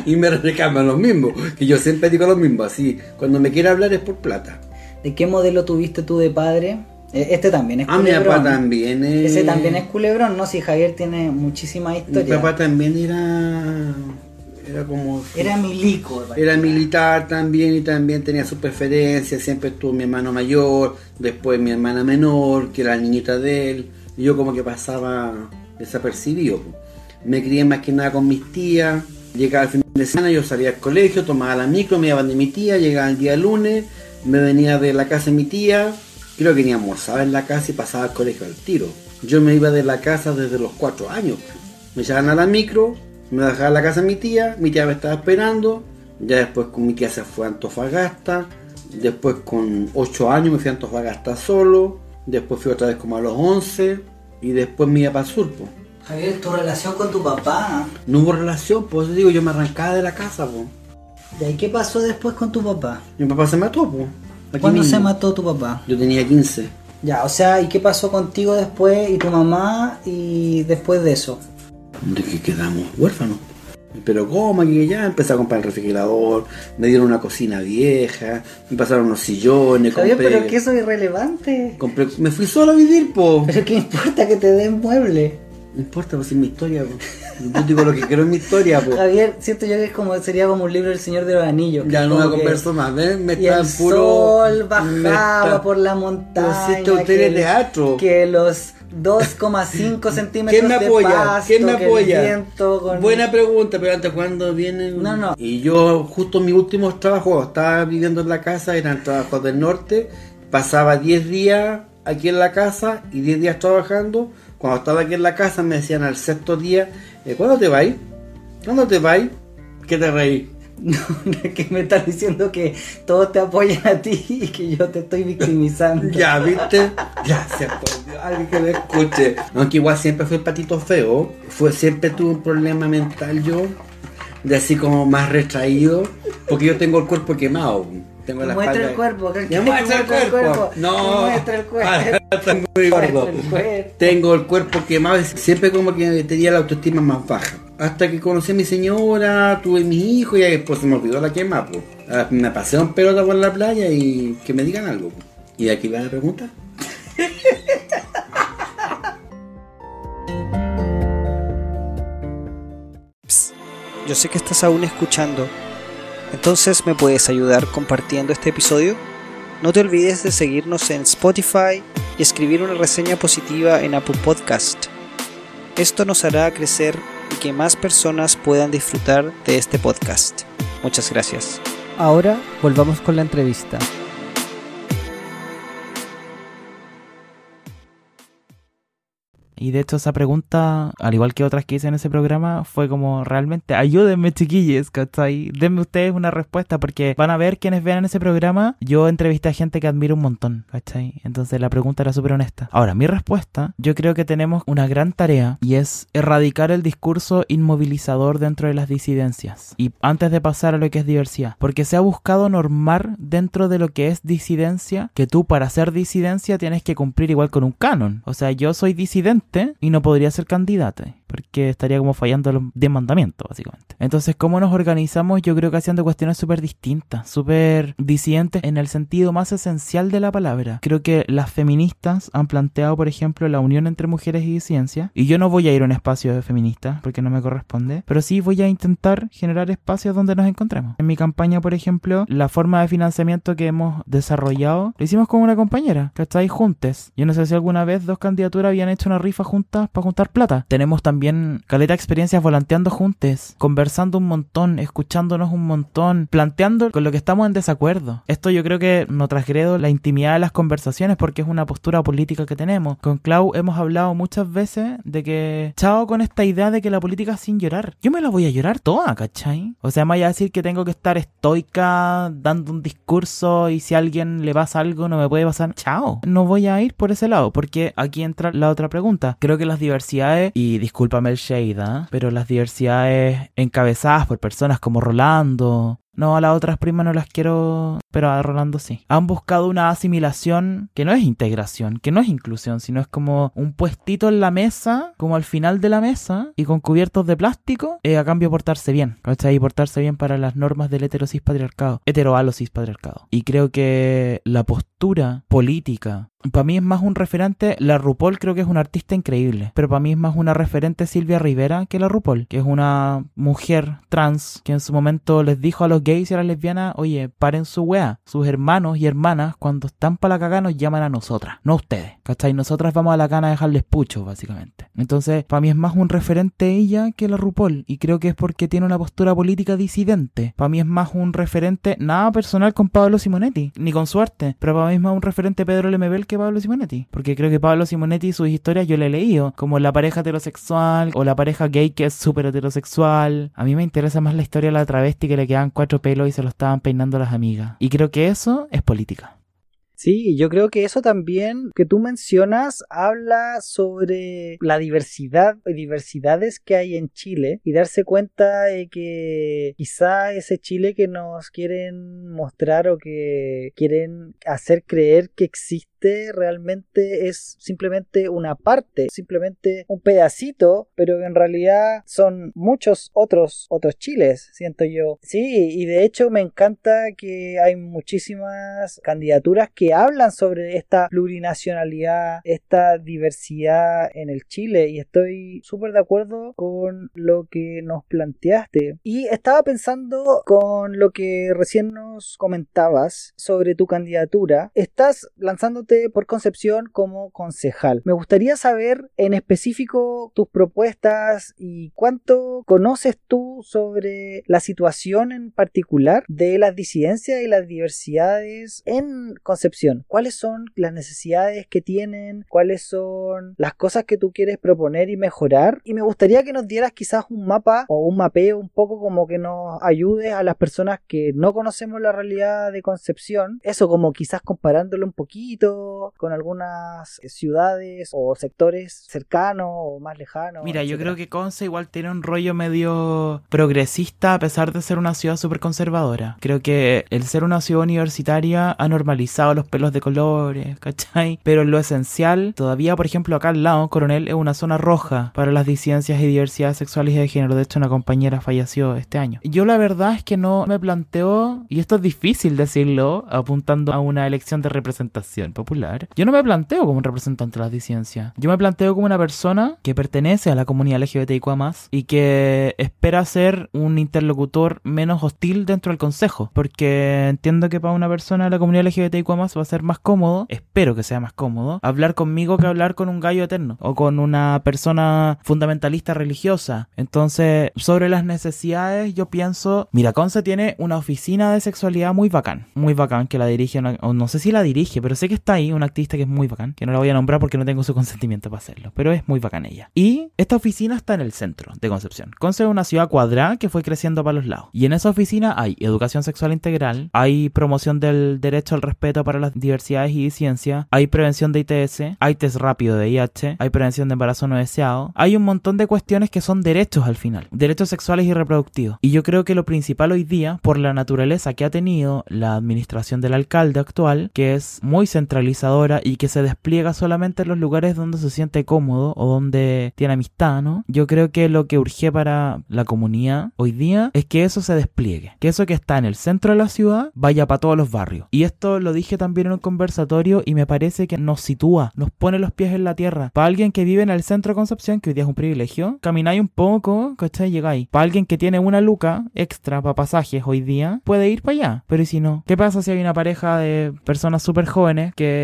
Y me reclaman lo mismo, que yo siempre digo lo mismo, así, cuando me quiere hablar es por plata. ¿De qué modelo tuviste tú de padre? Eh, Este también es Ah, mi papá también es... Ese también es culebrón, ¿no? Si Javier tiene muchísimas Mi historias. papá también era. Era como. Era milico. Era militar también y también tenía sus preferencias. Siempre estuvo mi hermano mayor, después mi hermana menor, que era la niñita de él. Y yo, como que pasaba desapercibido. Me crié más que nada con mis tías. Llegaba el fin de semana, yo salía al colegio, tomaba la micro, me iba de mi tía, llegaba el día lunes, me venía de la casa de mi tía, creo que ni almorzaba en la casa y pasaba al colegio al tiro. Yo me iba de la casa desde los cuatro años. Me echaban a la micro, me dejaba en la casa de mi tía, mi tía me estaba esperando, Ya después con mi tía se fue a Antofagasta. Después con 8 años me fui a Antofagasta solo. Después fui otra vez como a los 11. Y después me iba para el sur. po. Javier, tu relación con tu papá. No hubo relación, por eso digo, yo me arrancaba de la casa. Po. ¿Y ahí qué pasó después con tu papá? Mi papá se mató. Po. ¿Cuándo se mató tu papá? Yo tenía 15. Ya, o sea, ¿y qué pasó contigo después y tu mamá y después de eso? De que quedamos huérfanos. Pero cómo, que ya empecé a comprar el refrigerador, me dieron una cocina vieja, me pasaron unos sillones, compré, pero que eso es irrelevante. compré- me fui solo a vivir, po. Pero qué importa que te den mueble. No importa, pues es mi historia, po. Yo digo lo que quiero en mi historia, po. Javier, siento yo que es como sería como un libro del Señor de los Anillos. Ya que no me que- converso más, ¿ven? Me Y está el puro. sol bajaba está- por la montaña. este hotel que es el- teatro. Que los 2,5 centímetros ¿Quién me de apoya? pasto, ¿Quién me que el apoya? viento con- Buena pregunta, pero antes cuando vienen. No, no. Y yo, justo mis últimos trabajos, estaba viviendo en la casa, eran trabajos del norte. Pasaba 10 días aquí en la casa y 10 días trabajando. Cuando estaba aquí en la casa me decían al sexto día: eh, ¿Cuándo te vas? ¿Cuándo te vas? ¿Qué te reí? No, que me estás diciendo que todos te apoyan a ti y que yo te estoy victimizando. Ya, ¿viste? Gracias por Dios, alguien que me escuche. Aunque igual siempre fue el patito feo, fue, siempre tuve un problema mental yo, de así como más retraído, porque yo tengo el cuerpo quemado. Tengo la Muestra espalda- el cuerpo, que- Ya muestra el muestra el cuerpo. cuerpo. No, Muestra el cuerpo. Ah, está muy gordo. Muestra el cuerpo. Tengo el cuerpo quemado, siempre como que tenía la autoestima más baja. Hasta que conocí a mi señora, tuve mis hijos y después se me olvidó la quema. Pues. Ah, Me pasé un pelota por la playa y que me digan algo. pues. ¿Y de aquí va la pregunta? Yo sé que estás aún escuchando, entonces me puedes ayudar compartiendo este episodio. No te olvides de seguirnos en Spotify y escribir una reseña positiva en Apple Podcast. Esto nos hará crecer y que más personas puedan disfrutar de este podcast. Muchas gracias. Ahora volvamos con la entrevista. Y de hecho esa pregunta, al igual que otras que hice en ese programa, fue como realmente ayúdenme chiquillos, ¿cachai? Denme ustedes una respuesta porque van a ver quienes vean ese programa, yo entrevisté a gente que admiro un montón, ¿cachai? Entonces la pregunta era súper honesta. Ahora, mi respuesta, yo creo que tenemos una gran tarea y es erradicar el discurso inmovilizador dentro de las disidencias. Y antes de pasar a lo que es diversidad, porque se ha buscado normar dentro de lo que es disidencia, que tú para ser disidencia tienes que cumplir igual con un canon. O sea, yo soy disidente y no podría ser candidato, porque estaría como fallando los 10 mandamientos, básicamente. Entonces, ¿cómo nos organizamos? Yo creo que haciendo cuestiones súper distintas, súper disidentes en el sentido más esencial de la palabra. Creo que las feministas han planteado, por ejemplo, la unión entre mujeres y disidencia, y yo no voy a ir a un espacio de feministas, porque no me corresponde, pero sí voy a intentar generar espacios donde nos encontremos. En mi campaña, por ejemplo, la forma de financiamiento que hemos desarrollado, lo hicimos con una compañera, ¿cachai? Juntes. Yo no sé si alguna vez dos candidaturas habían hecho una rifa juntas para juntar plata. Tenemos también caleta de experiencias volanteando juntes, conversando un montón, escuchándonos un montón, planteando con lo que estamos en desacuerdo. Esto yo creo que no transgredo la intimidad de las conversaciones porque es una postura política que tenemos. Con Clau hemos hablado muchas veces de que chao con esta idea de que la política sin llorar. Yo me la voy a llorar toda, ¿cachai? O sea, me vaya a decir que tengo que estar estoica dando un discurso y si a alguien le pasa algo no me puede pasar. Chao. No voy a ir por ese lado porque aquí entra la otra pregunta. Creo que las diversidades, y discúlpame el pero las diversidades encabezadas por personas como Rolando, no, a las otras primas no las quiero, pero a Rolando sí. Han buscado una asimilación que no es integración, que no es inclusión, sino es como un puestito en la mesa, como al final de la mesa, y con cubiertos de plástico, eh, a cambio portarse bien, ¿cachai? Y portarse bien para las normas del heterosis patriarcado, heteroalosis patriarcado. Y creo que la postura política para mí es más un referente, la RuPaul creo que es una artista increíble, pero para mí es más una referente Silvia Rivera que la RuPaul, que es una mujer trans que en su momento les dijo a los gays y a las lesbianas, oye, paren su sus hermanos y hermanas cuando están para la cagada nos llaman a nosotras, no a ustedes, ¿cachai? Nosotras vamos a la cana a dejarles pucho, básicamente. Entonces, para mí es más un referente ella que la RuPaul, y creo que es porque tiene una postura política disidente. Para mí es más un referente, nada personal con Pablo Simonetti, ni con suerte, pero para mí es más un referente Pedro Lemebel que Pablo Simonetti. Porque creo que Pablo Simonetti, sus historias yo le he leído, como la pareja heterosexual o la pareja gay que es súper heterosexual. A mí me interesa más la historia de la travesti que le quedan cuatro otro pelo y se lo estaban peinando las amigas. Y creo que eso es política. Sí, yo creo que eso también que tú mencionas habla sobre la diversidad y diversidades que hay en Chile y darse cuenta de que quizá ese Chile que nos quieren mostrar o que quieren hacer creer que existe realmente es simplemente una parte, simplemente un pedacito, pero en realidad son muchos otros otros chiles, siento yo. Sí, y de hecho me encanta que hay muchísimas candidaturas que hablan sobre esta plurinacionalidad, esta diversidad en el Chile y estoy súper de acuerdo con lo que nos planteaste. Y estaba pensando con lo que recién nos comentabas sobre tu candidatura. Estás lanzándote por Concepción como concejal. Me gustaría saber en específico tus propuestas y cuánto conoces tú sobre la situación en particular de las disidencias y las diversidades en Concepción. ¿Cuáles son las necesidades que tienen? ¿Cuáles son las cosas que tú quieres proponer y mejorar? Y me gustaría que nos dieras quizás un mapa o un mapeo un poco como que nos ayude a las personas que no conocemos la realidad de Concepción. Eso como quizás comparándolo un poquito con algunas ciudades o sectores cercanos o más lejanos. Mira, yo creo que Conce igual tiene un rollo medio progresista a pesar de ser una ciudad súper conservadora. Creo que el ser una ciudad universitaria ha normalizado los pelos de colores, ¿cachai? Pero lo esencial, todavía por ejemplo acá al lado, Coronel es una zona roja para las disidencias y diversidades sexuales y de género. De hecho, una compañera falleció este año. Yo la verdad es que no me planteo, y esto es difícil decirlo, apuntando a una elección de representación popular yo no me planteo como un representante de la disidencia. Yo me planteo como una persona que pertenece a la comunidad LGBTIQA y que espera ser un interlocutor menos hostil dentro del consejo. Porque entiendo que para una persona de la comunidad LGBTIQA va a ser más cómodo, espero que sea más cómodo, hablar conmigo que hablar con un gallo eterno o con una persona fundamentalista religiosa. Entonces, sobre las necesidades, yo pienso, mira, Conce tiene una oficina de sexualidad muy bacán, muy bacán que la dirige, o no sé si la dirige, pero sé que está ahí una activista que es muy bacán, que no la voy a nombrar porque no tengo su consentimiento para hacerlo, pero es muy bacán ella. Y esta oficina está en el centro de Concepción. Concepción es una ciudad cuadrada que fue creciendo para los lados. Y en esa oficina hay educación sexual integral, hay promoción del derecho al respeto para las diversidades y ciencia, hay prevención de ITS, hay test rápido de IH, hay prevención de embarazo no deseado, hay un montón de cuestiones que son derechos al final, derechos sexuales y reproductivos. Y yo creo que lo principal hoy día, por la naturaleza que ha tenido la administración del alcalde actual, que es muy centralizada, y que se despliega solamente en los lugares donde se siente cómodo o donde tiene amistad, ¿no? Yo creo que lo que urge para la comunidad hoy día es que eso se despliegue, que eso que está en el centro de la ciudad vaya para todos los barrios. Y esto lo dije también en un conversatorio y me parece que nos sitúa, nos pone los pies en la tierra. Para alguien que vive en el centro de Concepción, que hoy día es un privilegio, camináis un poco, ¿cachai? Llegáis. Para alguien que tiene una luca extra para pasajes hoy día, puede ir para allá. Pero ¿y si no? ¿Qué pasa si hay una pareja de personas súper jóvenes que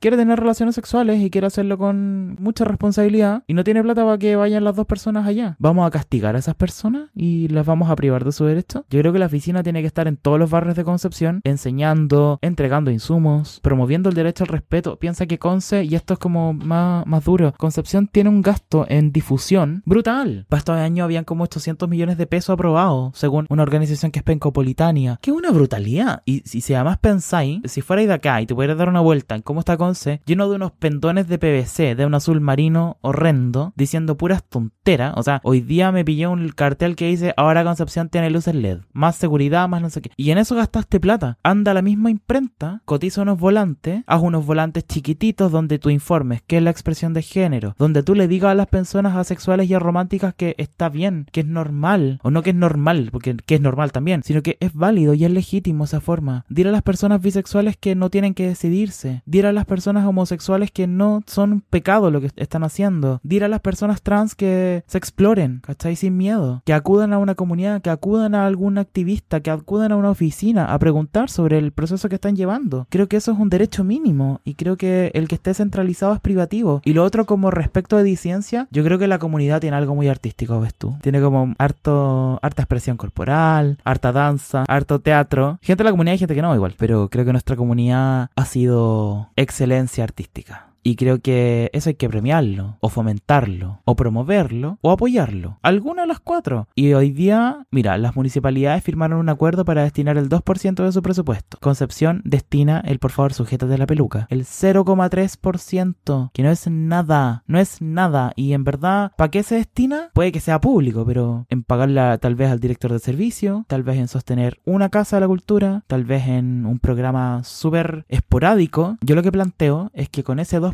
quiere tener relaciones sexuales y quiere hacerlo con mucha responsabilidad y no tiene plata para que vayan las dos personas allá. ¿Vamos a castigar a esas personas y las vamos a privar de su derecho? Yo creo que la oficina tiene que estar en todos los barrios de Concepción, enseñando, entregando insumos, promoviendo el derecho al respeto. Piensa que Conce, y esto es como más, más duro, Concepción tiene un gasto en difusión brutal. Para estos años habían como 800 millones de pesos aprobados, según una organización que es Pencopolitania. ¡Qué una brutalidad! Y si, además pensáis, si fuerais de acá y te pudieras dar una vuelta en cómo está Conce, lleno de unos pendones de PVC, de un azul marino horrendo, diciendo puras tonteras. O sea, hoy día me pilló un cartel que dice, ahora Concepción tiene luces LED, más seguridad, más no sé qué. Y en eso gastaste plata. Anda la misma imprenta, cotiza unos volantes, haz unos volantes chiquititos donde tú informes qué es la expresión de género, donde tú le digas a las personas asexuales y arománticas que está bien, que es normal, o no que es normal, porque que es normal también, sino que es válido y es legítimo esa forma. Dile a las personas bisexuales que no tienen que decidirse Dir a las personas homosexuales que no son pecado lo que están haciendo. Dir a las personas trans que se exploren, ¿cachai? Sin miedo. Que acudan a una comunidad, que acudan a algún activista, que acudan a una oficina a preguntar sobre el proceso que están llevando. Creo que eso es un derecho mínimo y creo que el que esté centralizado es privativo. Y lo otro como respecto de disidencia, yo creo que la comunidad tiene algo muy artístico, ¿ves tú? Tiene como harto, harta expresión corporal, harta danza, harto teatro. Gente de la comunidad y gente que no, igual. Pero creo que nuestra comunidad ha sido excelencia artística. Y creo que eso hay que premiarlo, o fomentarlo, o promoverlo, o apoyarlo. Alguna de las cuatro. Y hoy día, mira, las municipalidades firmaron un acuerdo para destinar el 2% de su presupuesto. Concepción destina el por favor sujeta de la peluca. El 0,3%, que no es nada, no es nada. Y en verdad, ¿para qué se destina? Puede que sea público, pero en pagarla tal vez al director de servicio, tal vez en sostener una casa de la cultura, tal vez en un programa súper esporádico. Yo lo que planteo es que con ese 2%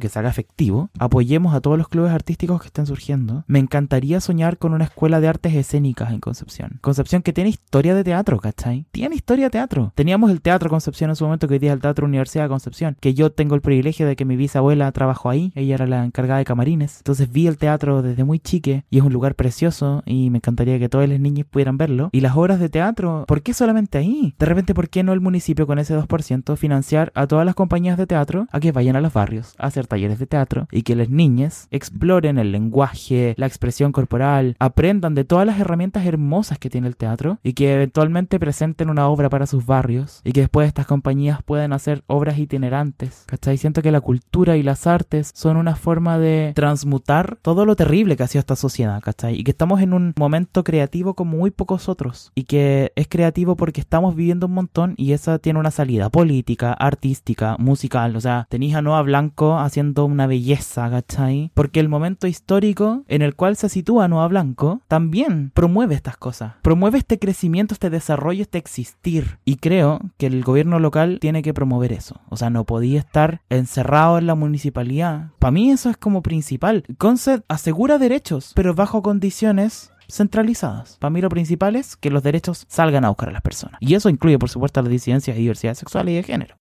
que se haga efectivo, apoyemos a todos los clubes artísticos que estén surgiendo. Me encantaría soñar con una escuela de artes escénicas en Concepción. Concepción que tiene historia de teatro, ¿cachai? Tiene historia de teatro. Teníamos el Teatro Concepción en su momento, que hoy día es el Teatro Universidad de Concepción, que yo tengo el privilegio de que mi bisabuela trabajó ahí, ella era la encargada de camarines. Entonces vi el teatro desde muy chique y es un lugar precioso y me encantaría que todas las niñas pudieran verlo. Y las obras de teatro, ¿por qué solamente ahí? De repente, ¿por qué no el municipio con ese 2% financiar a todas las compañías de teatro a que vayan a los barrios a hacer talleres de teatro y que las niñas exploren el lenguaje, la expresión corporal, aprendan de todas las herramientas hermosas que tiene el teatro y que eventualmente presenten una obra para sus barrios y que después estas compañías puedan hacer obras itinerantes. ¿Cachai? Siento que la cultura y las artes son una forma de transmutar todo lo terrible que ha sido esta sociedad, ¿cachai? Y que estamos en un momento creativo como muy pocos otros y que es creativo porque estamos viviendo un montón y esa tiene una salida política, artística, musical, o sea, tenéis a Noah Haciendo una belleza, ¿cachai? Porque el momento histórico en el cual se sitúa Noah Blanco también promueve estas cosas, promueve este crecimiento, este desarrollo, este existir. Y creo que el gobierno local tiene que promover eso. O sea, no podía estar encerrado en la municipalidad. Para mí eso es como principal. Concept asegura derechos, pero bajo condiciones centralizadas. Para mí lo principal es que los derechos salgan a buscar a las personas. Y eso incluye, por supuesto, las disidencias y diversidad sexual y de género.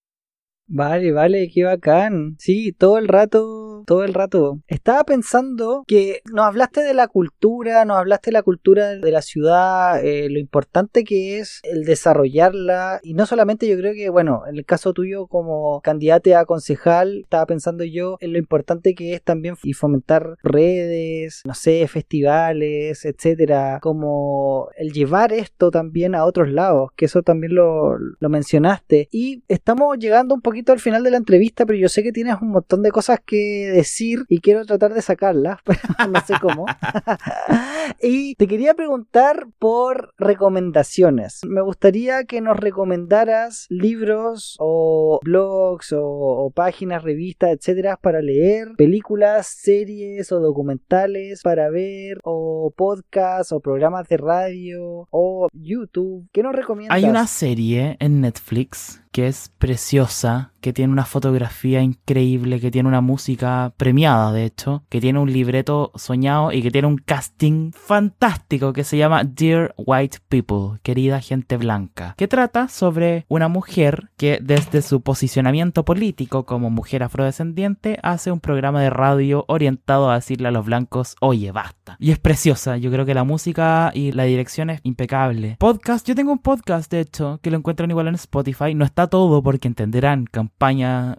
Vale, vale, qué bacán. Sí, todo el rato, todo el rato. Estaba pensando que nos hablaste de la cultura, nos hablaste de la cultura de la ciudad, eh, lo importante que es el desarrollarla. Y no solamente yo creo que, bueno, en el caso tuyo como candidate a concejal, estaba pensando yo en lo importante que es también fomentar redes, no sé, festivales, etcétera. Como el llevar esto también a otros lados, que eso también lo, lo mencionaste. Y estamos llegando un poco poquito al final de la entrevista, pero yo sé que tienes un montón de cosas que decir y quiero tratar de sacarlas, pero no sé cómo. y te quería preguntar por recomendaciones. Me gustaría que nos recomendaras libros o blogs o, páginas, revistas, etcétera, para leer, películas, series o documentales para ver, o podcasts o programas de radio o YouTube. ¿Qué nos recomiendas? Hay una serie en Netflix que es preciosa, que tiene una fotografía increíble, que tiene una música premiada, de hecho, que tiene un libreto soñado y que tiene un casting fantástico que se llama Dear White People, querida gente blanca, que trata sobre una mujer que desde su posicionamiento político como mujer afrodescendiente hace un programa de radio orientado a decirle a los blancos, oye, basta. Y es preciosa, yo creo que la música y la dirección es impecable. Podcast, yo tengo un podcast, de hecho, que lo encuentran igual en Spotify, no está todo porque entenderán, campaña...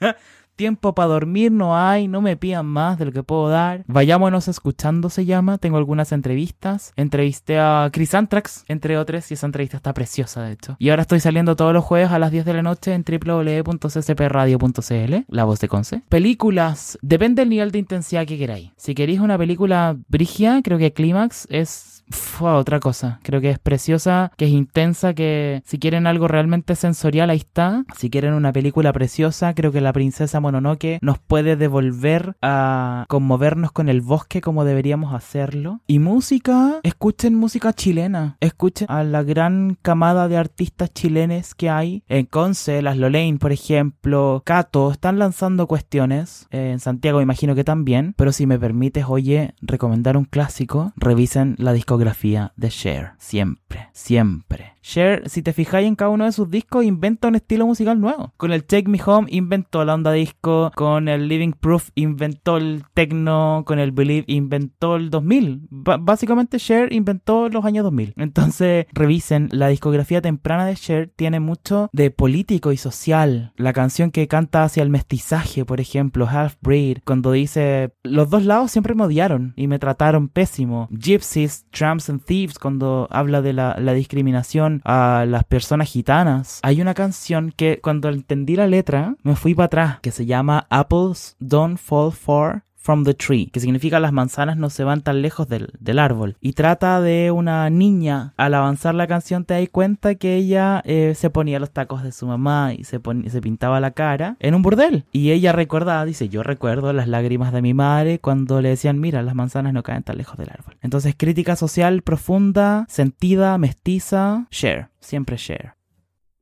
Tiempo para dormir no hay, no me pidan más de lo que puedo dar. Vayámonos escuchando se llama. Tengo algunas entrevistas. Entrevisté a Chris Antrax, entre otras, y esa entrevista está preciosa, de hecho. Y ahora estoy saliendo todos los jueves a las 10 de la noche en www.ccpradio.cl, la voz de Conce. Películas, depende del nivel de intensidad que queráis. Si queréis una película brigia, creo que Clímax es otra cosa. Creo que es preciosa, que es intensa, que si quieren algo realmente sensorial, ahí está. Si quieren una película preciosa, creo que La Princesa Mononoke nos puede devolver a conmovernos con el bosque como deberíamos hacerlo. Y música, escuchen música chilena. Escuchen a la gran camada de artistas chilenes que hay. En Conce, las Lolain, por ejemplo, Cato, están lanzando cuestiones. En Santiago, imagino que también. Pero si me permites, oye, recomendar un clásico, revisen la discografía de Cher. Siempre, siempre. Cher, si te fijáis en cada uno de sus discos, inventa un estilo musical nuevo. Con el Take Me Home inventó la onda disco, con el Living Proof inventó el techno, con el Believe inventó el 2000. básicamente Cher inventó los años 2000. Entonces, revisen, la discografía temprana de Cher tiene mucho de político y social. La canción que canta hacia el mestizaje, por ejemplo, Half Breed, cuando dice, los dos lados siempre me odiaron y me trataron pésimo. Gypsies, Tramps and Thieves, cuando habla de la discriminación a las personas gitanas. Hay una canción que cuando entendí la letra me fui para atrás, que se llama Apples Don't Fall Far from the tree, que significa las manzanas no se van tan lejos del, del árbol. Y trata de una niña. Al avanzar la canción te das cuenta que ella eh, se ponía los tacos de su mamá y se, se pintaba la cara en un burdel. Y ella recordaba, dice, yo recuerdo las lágrimas de mi madre cuando le decían, mira, las manzanas no caen tan lejos del árbol. Entonces, crítica social profunda, sentida, mestiza, share, siempre share.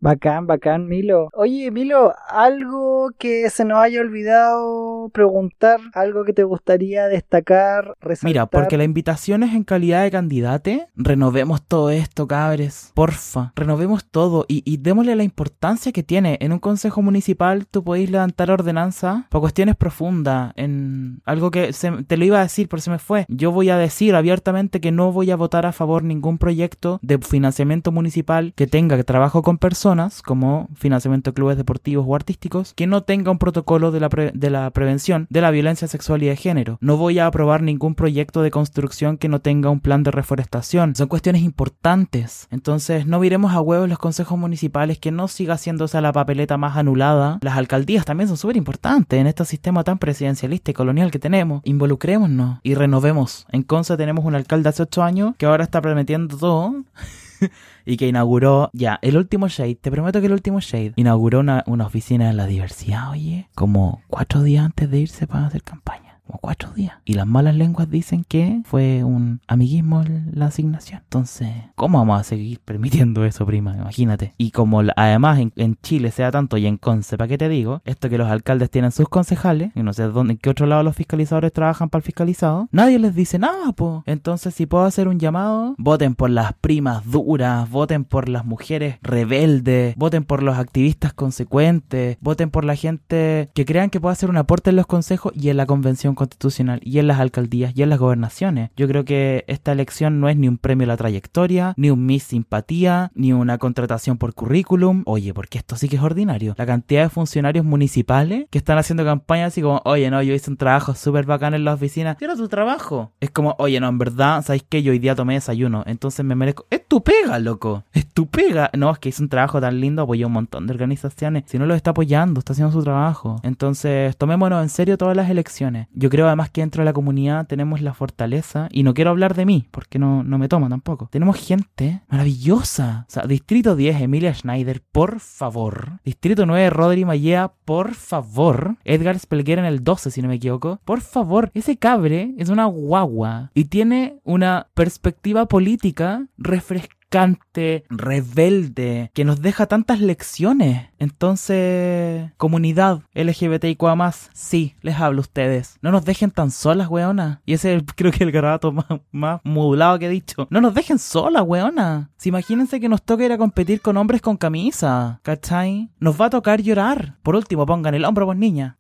Bacán, bacán, Milo. Oye, Milo, algo que se nos haya olvidado preguntar, algo que te gustaría destacar, resaltar. Mira, porque la invitación es en calidad de candidate. Renovemos todo esto, cabres. Porfa, renovemos todo y, y démosle la importancia que tiene. En un consejo municipal tú podéis levantar ordenanza para cuestiones profundas. En algo que se- te lo iba a decir, pero se me fue. Yo voy a decir abiertamente que no voy a votar a favor ningún proyecto de financiamiento municipal que tenga trabajo con personas, como financiamiento de clubes deportivos o artísticos, que no tenga un protocolo de la, pre- de la prevención de la violencia sexual y de género. No voy a aprobar ningún proyecto de construcción que no tenga un plan de reforestación. Son cuestiones importantes. Entonces, no viremos a huevos los consejos municipales, que no siga haciéndose la papeleta más anulada. Las alcaldías también son súper importantes en este sistema tan presidencialista y colonial que tenemos. Involucrémonos y renovemos. En Conce tenemos un alcalde hace ocho años que ahora está prometiendo todo. y que inauguró, ya, el último Shade, te prometo que el último Shade, inauguró una, una oficina de la diversidad, oye, como cuatro días antes de irse para hacer campaña. Como cuatro días. Y las malas lenguas dicen que fue un amiguismo la asignación. Entonces, ¿cómo vamos a seguir permitiendo eso, prima? Imagínate. Y como además en, en Chile sea tanto y en Conce, ¿para qué te digo? Esto que los alcaldes tienen sus concejales, y no sé dónde, en qué otro lado los fiscalizadores trabajan para el fiscalizado, nadie les dice nada, po. Entonces, si puedo hacer un llamado, voten por las primas duras, voten por las mujeres rebeldes, voten por los activistas consecuentes, voten por la gente que crean que puede hacer un aporte en los consejos y en la convención constitucional y en las alcaldías y en las gobernaciones. Yo creo que esta elección no es ni un premio a la trayectoria, ni un Miss Simpatía, ni una contratación por currículum. Oye, porque esto sí que es ordinario. La cantidad de funcionarios municipales que están haciendo campañas así como, oye, no, yo hice un trabajo súper bacán en la oficina. ¿Qué era tu trabajo? Es como, oye, no, en verdad, ¿sabes qué? Yo hoy día tomé desayuno, entonces me merezco. Es tu pega, loco. Es tu pega. No, es que hizo un trabajo tan lindo, apoyó un montón de organizaciones. Si no lo está apoyando, está haciendo su trabajo. Entonces, tomémonos en serio todas las elecciones. Yo creo además que dentro de la comunidad tenemos la fortaleza, y no quiero hablar de mí, porque no, no me toma tampoco. Tenemos gente maravillosa. O sea, Distrito 10, Emilia Schneider, por favor. Distrito 9, Rodri Mallea, por favor. Edgar Spelguer en el 12, si no me equivoco. Por favor, ese cabre es una guagua y tiene una perspectiva política refrescante, rebelde, que nos deja tantas lecciones. Entonces, comunidad LGBTIQA más, sí, les hablo a ustedes. No nos dejen tan solas, weona. Y ese es, creo que el garabato más, más modulado que he dicho. No nos dejen solas, weona. Si imagínense que nos toca ir a competir con hombres con camisa, ¿cachai? Nos va a tocar llorar. Por último, pongan el hombro, pues niña.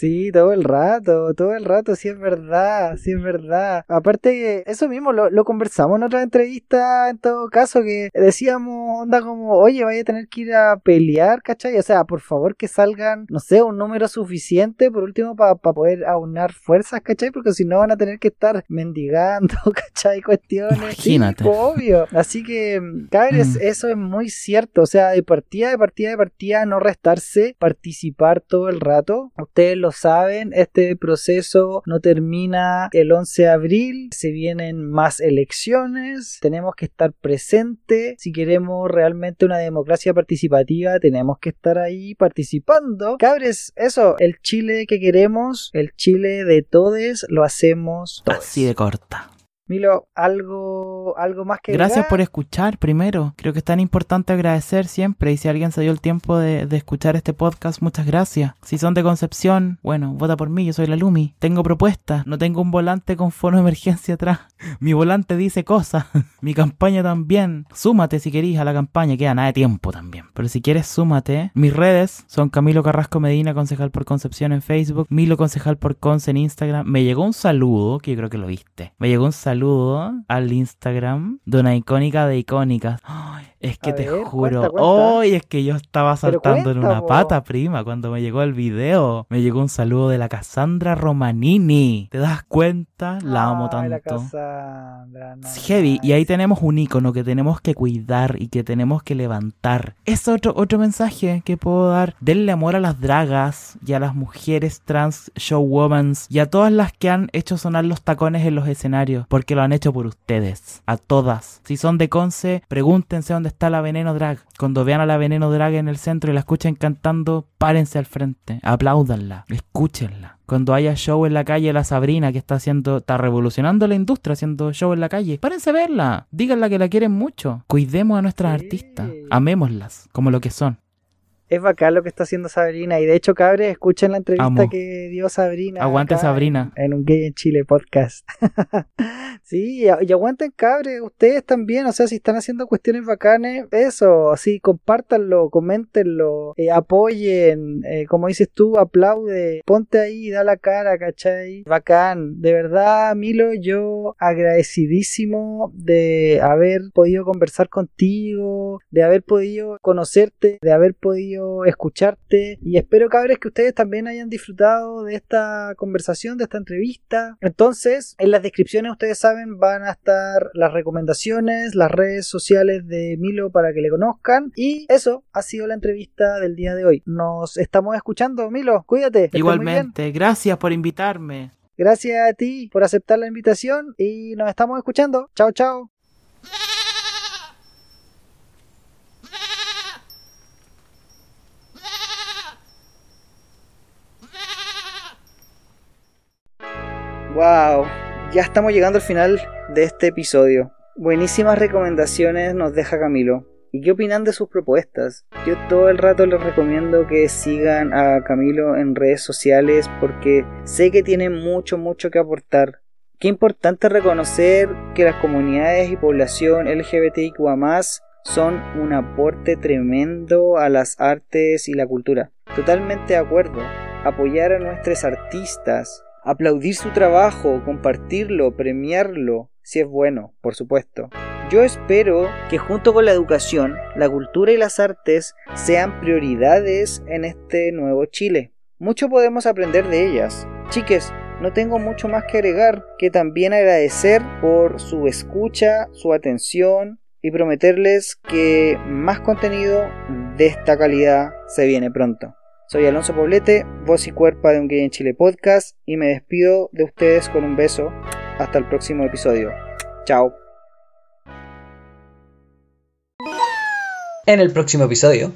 Sí, todo el rato, todo el rato, sí es verdad, sí es verdad. Aparte que eso mismo lo, lo conversamos en otra entrevista, en todo caso, que decíamos, onda como, oye, vaya a tener que ir a pelear, ¿cachai? O sea, por favor que salgan, no sé, un número suficiente, por último, para poder aunar fuerzas, ¿cachai? Porque si no van a tener que estar mendigando, ¿cachai? Cuestiones. Imagínate. Obvio. Así que, cabres, Mm. eso es muy cierto. O sea, de partida, de partida, de partida, no restarse, participar todo el rato. Ustedes lo saben, este proceso no termina el 11 de abril, se vienen más elecciones, tenemos que estar presentes. Si queremos realmente una democracia participativa, tenemos que estar ahí participando. Cabres, eso, el Chile que queremos, el Chile de todos, lo hacemos. Así de corta. Milo, algo, algo más que Gracias por escuchar primero. Creo que es tan importante agradecer siempre. Y si alguien se dio el tiempo de, de escuchar este podcast, muchas gracias. Si son de Concepción, bueno, vota por mí, yo soy la Lumi. Tengo propuestas. No tengo un volante con fono de emergencia atrás. Mi volante dice cosas. Mi campaña también. Súmate si querís a la campaña. Queda nada de tiempo también. Pero si quieres, súmate. Mis redes son Camilo Carrasco Medina, concejal por Concepción en Facebook. Milo, concejal por Conce en Instagram. Me llegó un saludo, que yo creo que lo viste. Me llegó un saludo al Instagram de una icónica de icónicas. Es que A te ver, juro, hoy es que yo estaba saltando en una po. pata, prima, cuando me llegó el video. Me llegó un saludo de la Cassandra Romanini. ¿Te das cuenta? La amo la tanto. Cassandra, no, heavy. Y ahí tenemos un icono que tenemos que cuidar y que tenemos que levantar. Es otro, otro mensaje que puedo dar. Denle amor a las dragas y a las mujeres trans showwomans y a todas las que han hecho sonar los tacones en los escenarios. Porque lo han hecho por ustedes. A todas. Si son de Conce, pregúntense dónde está la Veneno Drag. Cuando vean a la Veneno Drag en el centro y la escuchen cantando, párense al frente. Apláudanla. Escúchenla. Cuando haya show en la calle, la Sabrina que está haciendo, está revolucionando la industria haciendo show en la calle, párense a verla. Díganla que la quieren mucho. Cuidemos a nuestras Sí. artistas. Amémoslas como lo que son. Es bacán lo que está haciendo Sabrina. Y de hecho, cabres, escuchen la entrevista Amo. que dio Sabrina. Aguante, Sabrina. En, un Gay en Chile podcast. sí, y, y aguanten, cabres, ustedes también. O sea, si están haciendo cuestiones bacanes, eso, sí, compártanlo, coméntenlo, eh, apoyen. eh, como dices tú, aplaude. Ponte ahí, da la cara, ¿cachai? Bacán. De verdad, Milo, yo agradecidísimo de haber podido conversar contigo, de haber podido conocerte, de haber podido escucharte y espero cabres que ustedes también hayan disfrutado de esta conversación, de esta entrevista. Entonces, en las descripciones ustedes saben van a estar las recomendaciones, las redes sociales de Milo para que le conozcan y eso ha sido la entrevista del día de hoy. Nos estamos escuchando, Milo, cuídate. Igualmente, gracias por invitarme. Gracias a ti por aceptar la invitación y nos estamos escuchando. Chao, chao. Wow, ya estamos llegando al final de este episodio. Buenísimas recomendaciones nos deja Camilo. ¿Y qué opinan de sus propuestas? Yo todo el rato les recomiendo que sigan a Camilo en redes sociales porque sé que tiene mucho, mucho que aportar. Qué importante reconocer que las comunidades y población LGBTIQA son un aporte tremendo a las artes y la cultura. Totalmente de acuerdo. Apoyar a nuestros artistas, aplaudir su trabajo, compartirlo, premiarlo, si es bueno, por supuesto. Yo espero que junto con la educación, la cultura y las artes sean prioridades en este nuevo Chile. Mucho podemos aprender de ellas. Chiques, no tengo mucho más que agregar que también agradecer por su escucha, su atención y prometerles que más contenido de esta calidad se viene pronto. Soy Alonso Poblete, voz y cuerpa de un Gay en Chile podcast y me despido de ustedes con un beso. Hasta el próximo episodio. Chao. En el próximo episodio.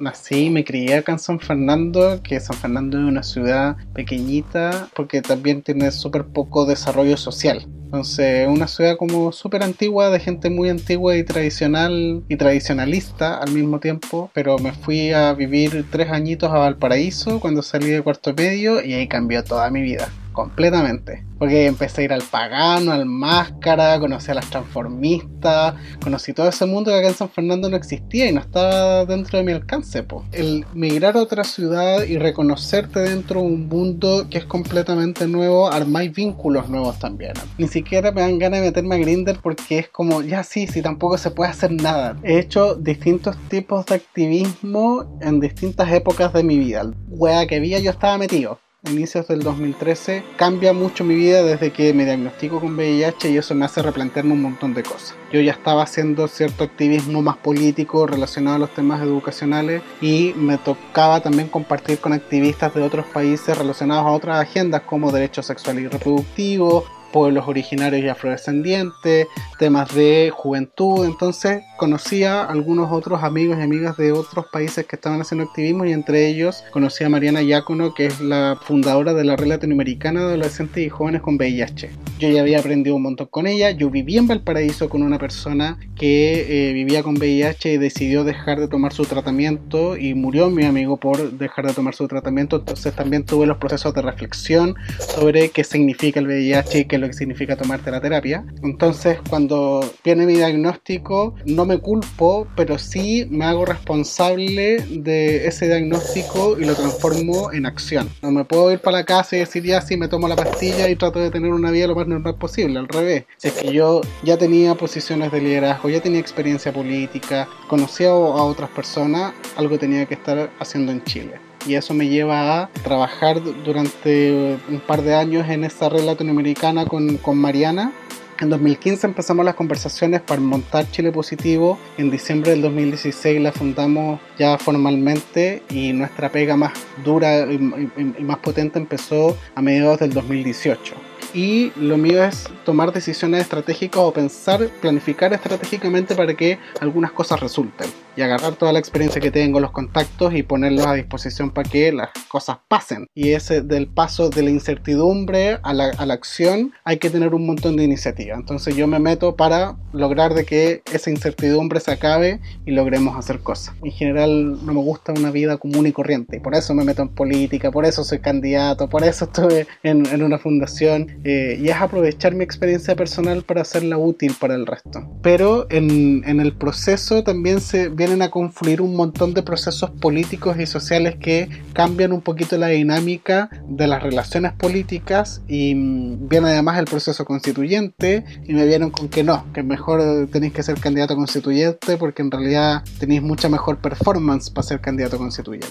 Nací y me crié acá en San Fernando, que San Fernando es una ciudad pequeñita porque también tiene súper poco desarrollo social. Entonces, es una ciudad como súper antigua, de gente muy antigua y tradicional y tradicionalista al mismo tiempo. Pero me fui a vivir tres añitos a Valparaíso cuando salí de cuarto medio y ahí cambió toda mi vida completamente. Porque empecé a ir al pagano, al máscara, conocí a las transformistas, conocí todo ese mundo que acá en San Fernando no existía y no estaba dentro de mi alcance. Po. El migrar a otra ciudad y reconocerte dentro de un mundo que es completamente nuevo, armáis vínculos nuevos también. Ni siquiera me dan ganas de meterme a Grinder porque es como, ya sí, sí, tampoco se puede hacer nada. He hecho distintos tipos de activismo en distintas épocas de mi vida. Wea que había, yo estaba metido inicios del 2013 cambia mucho mi vida desde que me diagnostico con VIH y eso me hace replantearme un montón de cosas. Yo ya estaba haciendo cierto activismo más político relacionado a los temas educacionales y me tocaba también compartir con activistas de otros países relacionados a otras agendas como derechos sexuales y reproductivos, pueblos originarios y afrodescendientes, temas de juventud. Entonces conocí a algunos otros amigos y amigas de otros países que estaban haciendo activismo y entre ellos conocí a Mariana Yacono, que es la fundadora de la Red Latinoamericana de Adolescentes y Jóvenes con VIH. Yo ya había aprendido un montón con ella. Yo viví en Valparaíso con una persona que eh, vivía con VIH y decidió dejar de tomar su tratamiento y murió mi amigo por dejar de tomar su tratamiento. Entonces también tuve los procesos de reflexión sobre qué significa el VIH y qué es lo que significa tomarte la terapia. Entonces cuando viene mi diagnóstico no me culpo, pero sí me hago responsable de ese diagnóstico y lo transformo en acción. No me puedo ir para la casa y decir ya sí me tomo la pastilla y trato de tener una vida lo más no, no es posible, al revés. Si es que yo ya tenía posiciones de liderazgo, ya tenía experiencia política, conocía a otras personas, algo tenía que estar haciendo en Chile y eso me lleva a trabajar durante un par de años en esta red latinoamericana con, con Mariana. En 2015 empezamos las conversaciones para montar Chile Positivo. En diciembre del 2016 la fundamos ya formalmente y nuestra pega más dura y, y- y más potente empezó a mediados del 2018 y lo mío es tomar decisiones estratégicas o pensar, planificar estratégicamente para que algunas cosas resulten y agarrar toda la experiencia que tengo, los contactos y ponerlos a disposición para que las cosas pasen. Y ese del paso de la incertidumbre a la, a la acción hay que tener un montón de iniciativa. Entonces yo me meto para lograr de que esa incertidumbre se acabe y logremos hacer cosas. En general no me gusta una vida común y corriente y por eso me meto en política, por eso soy candidato, por eso estuve en, en una fundación eh, y es aprovechar mi experiencia personal para hacerla útil para el resto. Pero en, en el proceso también se vienen a confluir un montón de procesos políticos y sociales que cambian un poquito la dinámica de las relaciones políticas y mm, viene además el proceso constituyente y me vieron con que no, que mejor tenéis que ser candidato constituyente porque en realidad tenéis mucha mejor performance para ser candidato constituyente.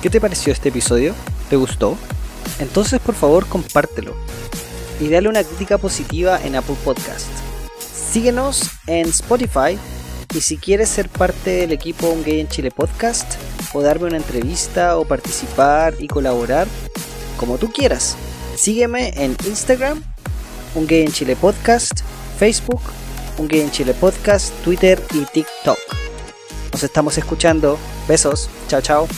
¿Qué te pareció este episodio? ¿Te gustó? Entonces por favor compártelo y dale una crítica positiva en Apple Podcast. Síguenos en Spotify y si quieres ser parte del equipo Un Gay en Chile Podcast o darme una entrevista o participar y colaborar, como tú quieras, sígueme en Instagram, Un Gay en Chile Podcast, Facebook, Un Gay en Chile Podcast, Twitter y TikTok. Nos estamos escuchando. Besos. Chao, chao.